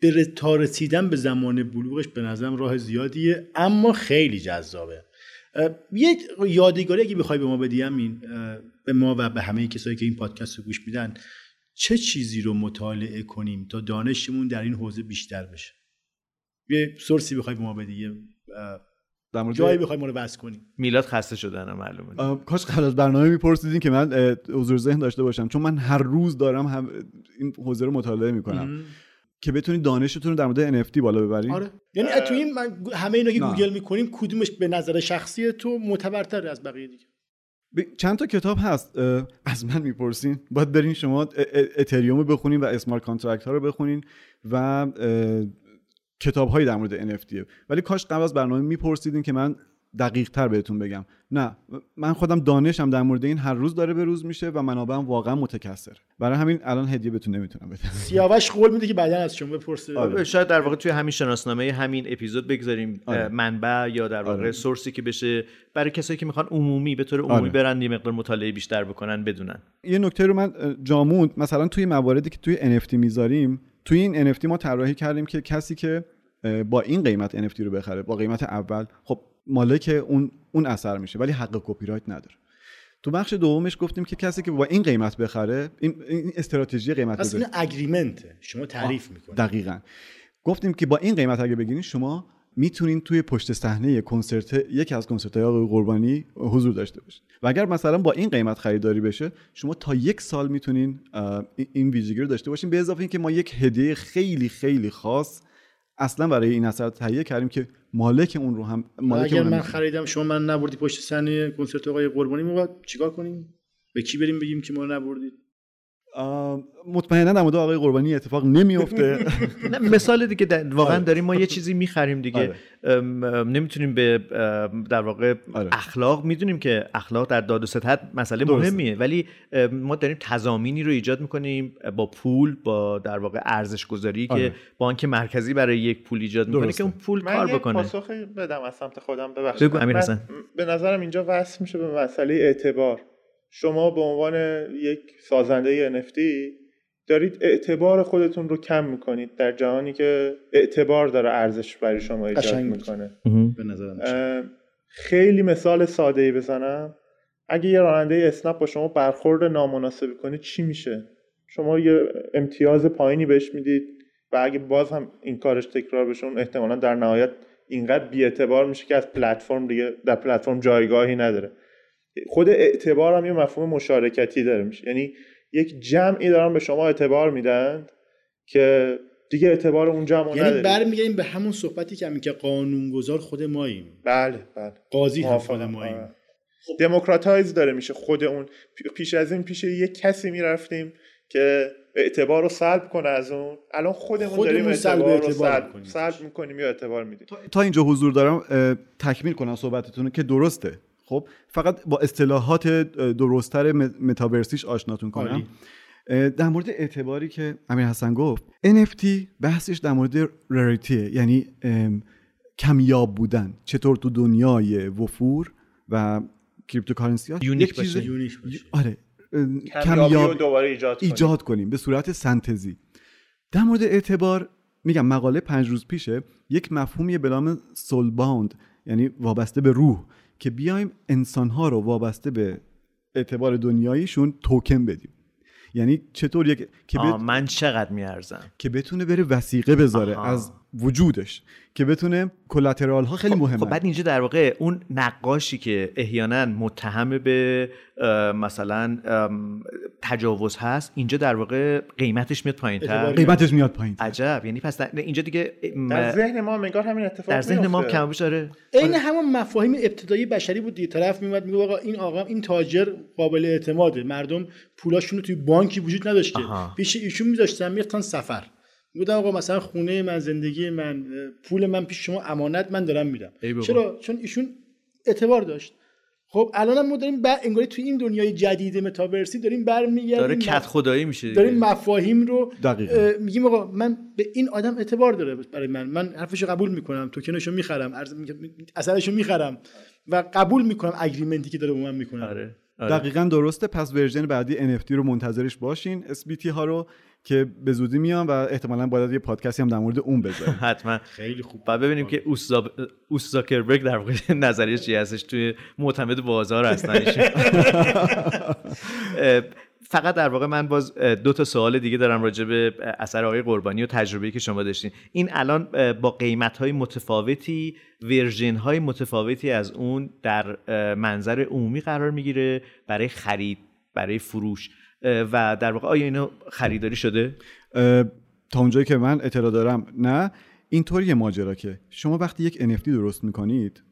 به تا رسیدن به زمان بلوغش به نظرم راه زیادیه اما خیلی جذابه. یه یادگاری اگه بخوای به ما بدی این به ما و به همه کسایی که این پادکست رو گوش میدن چه چیزی رو مطالعه کنیم تا دانشمون در این حوزه بیشتر بشه؟ یه سورسی بخوای به ما بدی در مورد جایی بخوای ما رو بس کنیم میلاد خسته شدن معلومه. کاش قبل از برنامه میپرسیدین که من حضور ذهن داشته باشم. چون من هر روز دارم هم این حوزه رو مطالعه می‌کنم. که بتونید دانشتون رو در مورد NFT بالا ببرید آره. یعنی تو این من همه اینا که. گوگل می‌کنیم کدومش به نظر شخصی تو معتبرتره از بقیه دیگه؟ ب- چند تا کتاب هست از من می‌پرسین. باید برین شما ا- ا- اتریوم رو بخونین و smart contract ها رو بخونین و کتاب هایی در مورد NFT ولی کاش قبل از برنامه میپرسیدین که من دقیق تر بهتون بگم نه من خودم دانشم در مورد این هر روز داره به روز میشه و منابعم واقعا متکثر برای همین الان هدیه بهتون نمی‌تونم بدم سیاوش قول میده که بعدا از شما بپرسه آره. شاید در واقع توی همین شناسنامه همین اپیزود بگذاریم آره. منبع یا در واقع آره. سورسی که بشه برای کسایی که می‌خوان عمومی به طور عمومی آره. برن یه مقدار مطالعه بیشتر بکنن بدونن یه نکته رو من جاموند مثلا توی مواردی که توی NFT می‌ذاریم توی این NFT ما طراحی کردیم که کسی که با این قیمت NFT رو بخره با قیمت اول خب مالک اون اون اثر میشه ولی حق کپی رایت نداره. تو بخش دومش گفتیم که کسی که با این قیمت بخره این, این استراتژی قیمت پس این اگریمنته شما تعریف می‌کنید دقیقا. گفتیم که با این قیمت اگه بگیرین شما می‌تونین توی پشت صحنه کنسرت یکی از کنسرت های آقای قربانی حضور داشته باشین. و اگر مثلا با این قیمت خریداری بشه شما تا یک سال می‌تونین این- ویژگی رو داشته باشین. به اضافه اینکه ما یک هدیه خیلی خیلی خاص اصلا برای این اثر تهیه کردیم که مالک اون رو هم مالک اگر من. خریدم شما من نبردی پشت صحنه کنسرت آقای قربانی ما چیکار کنیم؟ به کی بریم بگیم که ما نبردید؟ مطمئنا در مورد آقای قربانی اتفاق نمیفته مثال دیگه در- واقعا داریم ما یه چیزی می‌خریم دیگه آره. نمی‌تونیم به در واقع آره. اخلاق می‌دونیم که اخلاق در داد و ستد مسئله. مهمیه ولی ما داریم تضامینی رو ایجاد می‌کنیم با پول با در واقع ارزش گذاری که آره. بانک مرکزی برای یک پول ایجاد می‌کنه. که اون پول من کار بکنه پاسخی بدم از سمت خودم ببخشید من-. به نظرم اینجا وصل میشه به مسئله اعتبار شما به عنوان یک سازنده NFT دارید اعتبار خودتون رو کم می‌کنید در جهانی که اعتبار داره ارزش برای شما ایجاد. می‌کنه. به نظرم اه، خیلی مثال ساده ای بزنم. اگه یه راننده اسنپ با شما برخورد نامناسبی کنه چی میشه؟ شما یه امتیاز پایینی بهش می‌دید و اگه باز هم این کارش تکرار بشه اون احتمالا در نهایت اینقدر بیاعتبار میشه که از پلتفرم دیگه در پلتفرم جایگاهی نداره. خود اعتبار هم یه مفهوم مشارکتی داره میشه یعنی یک جمعی دارن به شما اعتبار میدن که دیگه اعتبار اون جمع یعنی. برمیگردیم به همون صحبتی که همین که قانونگذار خود ماییم بله بله قاضی هم خود. ماییم. دموکراتایز داره میشه خود اون پی- پیش از این پیش یه کسی می‌رفتیم که اعتبار رو سلب کنه از اون الان خودمون, خودمون داریم سلب اعتبار رو اعتبار سلب, می‌کنیم. سلب می‌کنیم یا اعتبار میدیم تا اینجا حضور دارم تکمیل کنم صحبتتون که درسته خب فقط با اصطلاحات درستتر متاورسیش آشناتون کنم. در مورد اعتباری که امیر حسن گفت NFT بحثش در مورد راریتیه یعنی کمیاب بودن. چطور تو دنیای وفور و cryptocurrency ها unique یک چیز باشه. unique باشه. آره. رو دوباره ایجاد کنیم ایجاد کنیم. به صورت سنتزی. در مورد اعتبار میگم مقاله پنج روز پیشه یک مفهومی به نام soul bound یعنی وابسته به روح. که بیایم انسانها رو وابسته به اعتبار دنیاییشون توکن بدیم. یعنی چطور یک که, بت- من چقدر میارزم؟ که بتونه بره وثیقه بذاره. آها. از وجودش که بتونه کلاترال ها خیلی مهمه. خب بعد اینجا در واقع اون نقاشی که احیانا متهم به مثلا تجاوز هست اینجا در واقع قیمتش میاد پایین تر. قیمتش میاد پایین عجب یعنی پس در- اینجا دیگه در ذهن ما هم انگار همین اتفاق در ذهن ما. کم بیش آره. عین همون مفاهیم ابتدایی بشری بود دیگه. طرف میومد میگه آقا این آقا این تاجر قابل اعتماده. مردم پولاشون رو توی بانکی وجود نداشته. پیش ایشون میذاشتن می‌رفتن سفر. بودن آقا مثلا خونه من زندگی من پول من پیش شما امانت من دارم میدم. چرا؟ چون ایشون اعتبار داشت. خب الان هم ما داریم بر... انگاری توی این دنیای جدید متاورسی داریم برمیگردیم. داره کت خدایی میشه دیگه. داریم مفاهیم رو میگیم آقا من به این آدم اعتبار داره برای من. من حرفشو قبول می‌کنم توکنشو می‌خرم ارز اثرشو می‌خرم و قبول می‌کنم اگریمنتی که داره با من می‌کنه. آره آره. دقیقا درسته. پس ورژن بعدی NFT رو منتظرش باشین. SBT ها رو که به زودی میان و احتمالا باید یه پادکستی هم در مورد اون بذاریم حتما. خیلی خوب. و ببینیم که اوس زاکربرگ در واقع نظریش چی هستش؟ توی معتمد بازار هستن. فقط در واقع من باز دو تا سوال دیگه دارم راجع به اثر آقای قربانی و تجربه‌ای که شما داشتین. این الان با قیمت های متفاوتی ورژن های متفاوتی از اون در منظر عمومی قرار می‌گیره برای خرید برای فروش. و در واقع آیا اینو خریداری شده؟ تا اونجایی که من اطلاع دارم نه. اینطوری ماجرا که شما وقتی یک NFT درست می‌کنید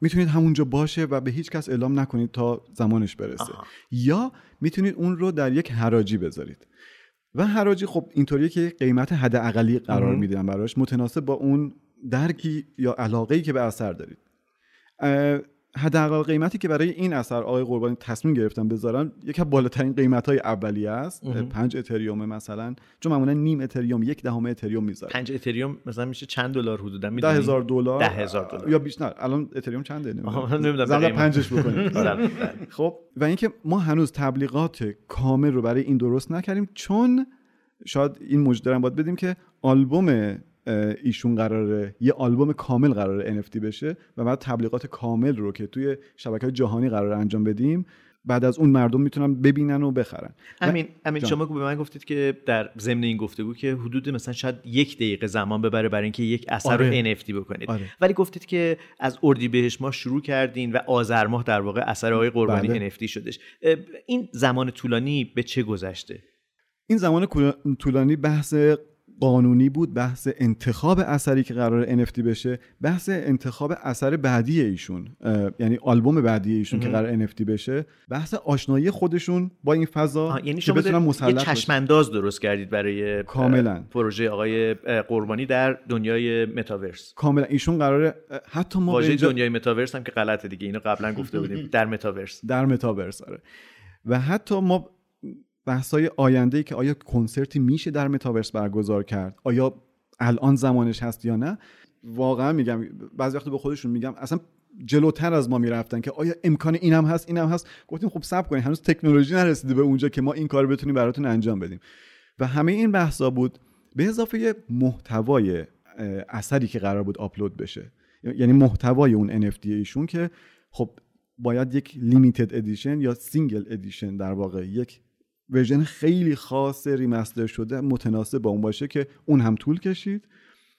می‌تونید همونجا باشه و به هیچ کس اعلام نکنید تا زمانش برسه. یا می‌تونید اون رو در یک حراجی بذارید. و حراجی خب اینطوریه که قیمت حداقلی قرار مهم. میدن براش. متناسب با اون درکی یا علاقه ای که به اثر دارید. حداقل قیمتی که برای این اثر آقای قربانی تصمیم گرفتن بذارن یکی از بالاترین قیمت های اولیه است. پنج اتریوم مثلا چون معمولا نیم اتریوم یک دهم اتریوم می‌ذارن پنج اتریوم مثلا میشه چند دلار حدودا ده می‌دونی؟ هزار دلار ده هزار دلار. یا بیشتر الان اتریوم چنده نمی‌دونم. پنجش بکنیم بله. خب و اینکه ما هنوز تبلیغات کامل رو برای این درست نکردیم چون شاید این مجدرم باید بدیم که آلبوم ایشون قراره یه آلبوم کامل قراره NFT بشه و بعد تبلیغات کامل رو که توی شبکه جهانی قراره انجام بدیم بعد از اون مردم می‌تونن ببینن و بخرن امین جان. شما به من گفتید که در ضمن این گفتگو که حدود مثلا شاید یک دقیقه زمان ببره برای اینکه یک اثر آره. رو NFT بکنید آره. ولی گفتید که از اردیبهشت ماه شروع کردین و آذر ماه در واقع اثر آقای قربانی بله. NFT شدش این زمان طولانی به چه گذشته این زمان طولانی بحث قانونی بود بحث انتخاب اثری که قرار NFT بشه بحث انتخاب اثر بعدی ایشون یعنی آلبوم بعدی ایشون که. قرار NFT بشه بحث آشنایی خودشون با این فضا یعنی شما یه. چشمانداز درست کردید برای کاملاً. پروژه آقای قربانی در دنیای متاورس کاملا ایشون قراره حتی ما واژه اینجا- دنیای متاورس هم که غلطه دیگه اینو قبلا گفته بودیم در متاورس در متاورس آره و حتی ما بحثای آینده که آیا کنسرتی میشه در متاورس برگزار کرد؟ آیا الان زمانش هست یا نه؟ واقعا میگم بعضی وقت به خودشون میگم اصلا جلوتر از ما می‌رفتن که آیا امکان اینم هست اینم هست؟ گفتیم خب صبر کنید هنوز تکنولوژی نرسیده به اونجا که ما این کار بتونیم براتون انجام بدیم. و همه این بحثا بود به اضافه محتوای اثری که قرار بود آپلود بشه. یعنی محتوای اون NFT ایشون که خب باید یک limited edition یا single edition در واقع یک ورژن خیلی خاص remaster شده متناسب با اون باشه که اون هم طول کشید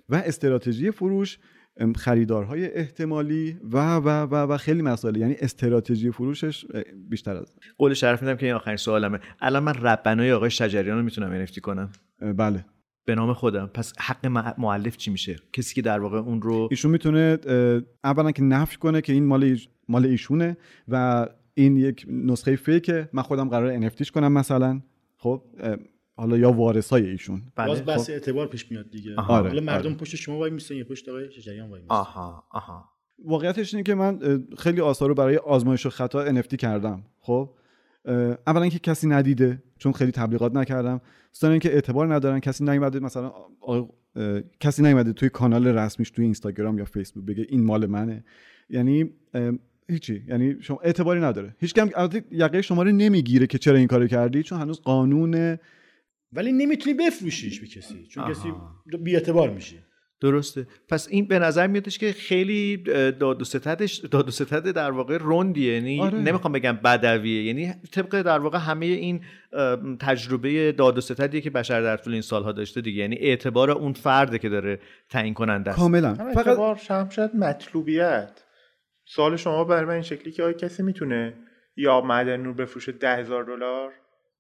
و استراتژی فروش خریدارهای احتمالی و و و و خیلی مسائل. یعنی استراتژی فروشش بیشتر از قول شرف میدم که این آخرین سوالمه. الان من ربنای آقای شجریان رو می‌تونم NFT کنم؟ بله. به نام خودم. پس حق معلف چی میشه؟ کسی که در واقع اون رو ایشون می‌تونه اولا که نفی کنه که این مال مال ایشونه و این یک نسخه فیکه من خودم قرار NFTش کنم مثلا. خب حالا یا وارثای ایشون. بله. باز بحث خب. اعتبار پیش میاد دیگه. آها. آره، حالا مردم آره. پشت شما وای میستن یا پشت آقای شجریان وای میستن آها آها. واقعیتش اینه که من خیلی آثار رو برای آزمایش و خطا NFT کردم. خب اولا که کسی ندیده چون خیلی تبلیغات نکردم. ثانیا اینکه اعتبار ندارن کسی نیومده مثلا آقای- اه، کسی نیومده توی کانال رسمیش توی اینستاگرام یا فیسبوک بگه این مال منه. یعنی هیچی. یعنی شما اعتباری نداره. هیچ کم یقه شما رو نمی‌گیره که چرا این کارو کردی چون هنوز قانون ولی نمی‌تونی بفروشیش به کسی چون آها. کسی بی اعتبار میشه درسته. پس این به نظر میادش که خیلی داد و ستدش داد و ستد در واقع روندیه یعنی آره. نمی‌خوام بگم بدویه. یعنی طبق در واقع همه این تجربه داد و ستدیه که بشر در طول این سالها داشته دیگه. یعنی اعتبار اون فرده که داره تعیین کننده است. کاملا. فقط اعتبار شاید مطلوبیت. سوال شما برای من این شکلی که آیا کسی می‌تونه یا معدن نور بفروشه ده هزار دلار؟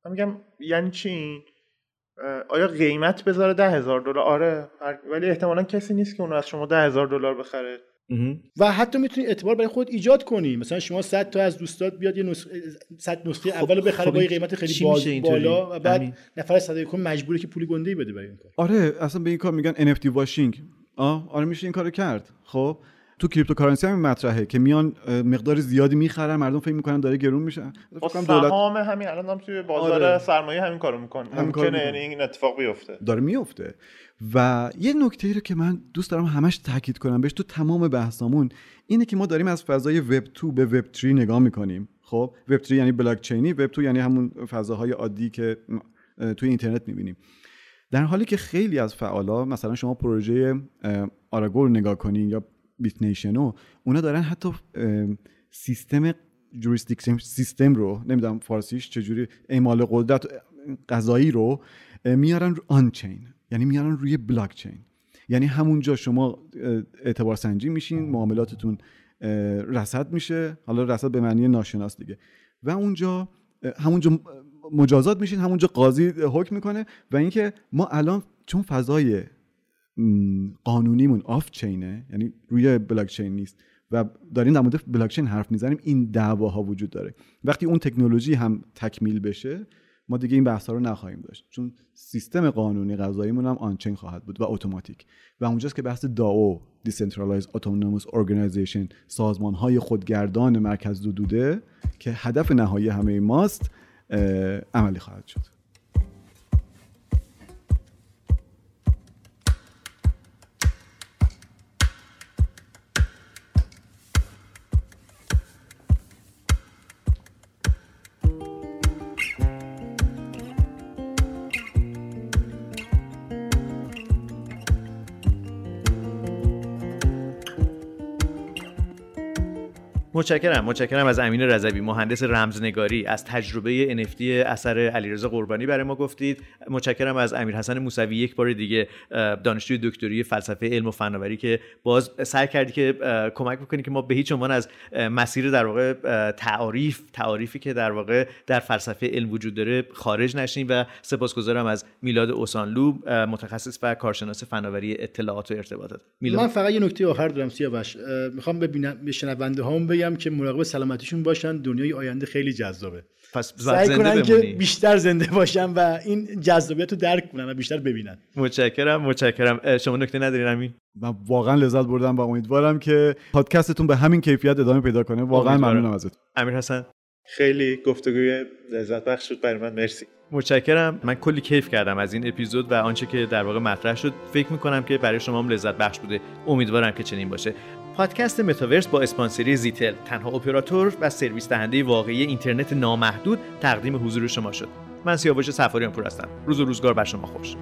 من میگم یعنی چی؟ آیا قیمت بذاره ده هزار دلار؟ آره ولی احتمالا کسی نیست که اونو از شما ده هزار دلار بخره. و حتی می‌تونی اعتبار برای خود ایجاد کنی. مثلا شما 100 تا از دوستات بیاد یه نسخه 100 نسخه اول بخره خب با یه قیمت خیلی باز؟ بالا و بعد. نفر 101 مجبوره که پول گنده ای بده برای این کار. آره اصلا به این کار میگن NFT washing آه آره میشه این کارو کرد. خب تو cryptocurrency هم مطرحه که میان مقدار زیادی می‌خرن مردم فکر می‌کنن داره گرون میشه. فکر کنم دولت سهام همین الان هم توی بازار آره. سرمایه همین کارو می‌کنه. کارو ممکنه. یعنی این اتفاق بیفته. داره میفته و یه نکته رو که من دوست دارم همش تاکید کنم بهش تو تمام بحثامون اینه که ما داریم از فضای وب 2 به وب 3 نگاه می‌کنیم. خب وب 3 یعنی بلاک چینی وب 2 یعنی همون فضاهای عادی که توی اینترنت می‌بینیم. در حالی که خیلی از فعالا مثلا شما پروژه Aragon رو نگاه کنین یا Bitnation و اونا دارن حتی سیستم jurisdiction سیستم رو نمی‌دونم فارسیش چجوری اعمال قدرت قضایی رو میارن رو on-chain. یعنی میارن روی بلاک چین. یعنی همونجا شما اعتبار سنجی میشین معاملاتتون رصد میشه. حالا رصد به معنی ناشناس دیگه. و اونجا همونجا مجازات میشین همونجا قاضی حکم می‌کنه. و اینکه ما الان چون فضای قانونیمون off-chain ه یعنی روی بلاک چین نیست. و داریم در مورد بلاک چین حرف می‌زنیم این دعواها وجود داره. وقتی اون تکنولوژی هم تکمیل بشه ما دیگه این بحث رو نخواهیم داشت. چون سیستم قانونی قضاییمون هم on-chain خواهد بود و اتوماتیک و اونجاست که بحث DAO decentralized autonomous organization سازمان های خودگردان مرکززدوده که هدف نهایی همه ماست عملی خواهد شد. متشکرم متشکرم از امین رضوی مهندس رمزنگاری. از تجربه NFT اثر علیرضا قربانی برای ما گفتید. متشکرم از امیر حسن موسوی یک بار دیگه دانشجوی دکتری فلسفه علم و فناوری که باز سعی کردی که کمک بکنی که ما به هیچ عنوان از مسیر در واقع تعاریف تعاریفی که در واقع در فلسفه علم وجود داره خارج نشیم و سپاسگزارم از میلاد اوسانلو متخصص و کارشناس فناوری اطلاعات و ارتباطات. میلاد؟ من فقط یه نکته آخر دارم سیاوش. می‌خوام به شنونده بگم که مراقب سلامتیشون باشن دنیای آینده خیلی جذابه. پس سعی کنن که بیشتر زنده باشن و این جذابیت رو درک کنن و بیشتر ببینن. متشکرم متشکرم. شما نکته ندارین امین؟ من واقعا لذت بردم و امیدوارم که پادکستتون به همین کیفیت ادامه پیدا کنه. واقعا ممنونم ازتون. امیر حسن. خیلی گفتگوی لذت بخش بود برای من. مرسی. متشکرم. من کلی کیف کردم از این اپیزود و آنچه که در واقع مطرح شد. فکر می‌کنم که برای شما هم لذت بخش بوده. امیدوارم که چنین باشه. پادکست متاورس با اسپانسری زیتل. تنها اپراتور و سرویس دهنده واقعی اینترنت نامحدود تقدیم حضور شما شد. من سیاوش سفاریان پور هستم. روز و روزگار بر شما خوش.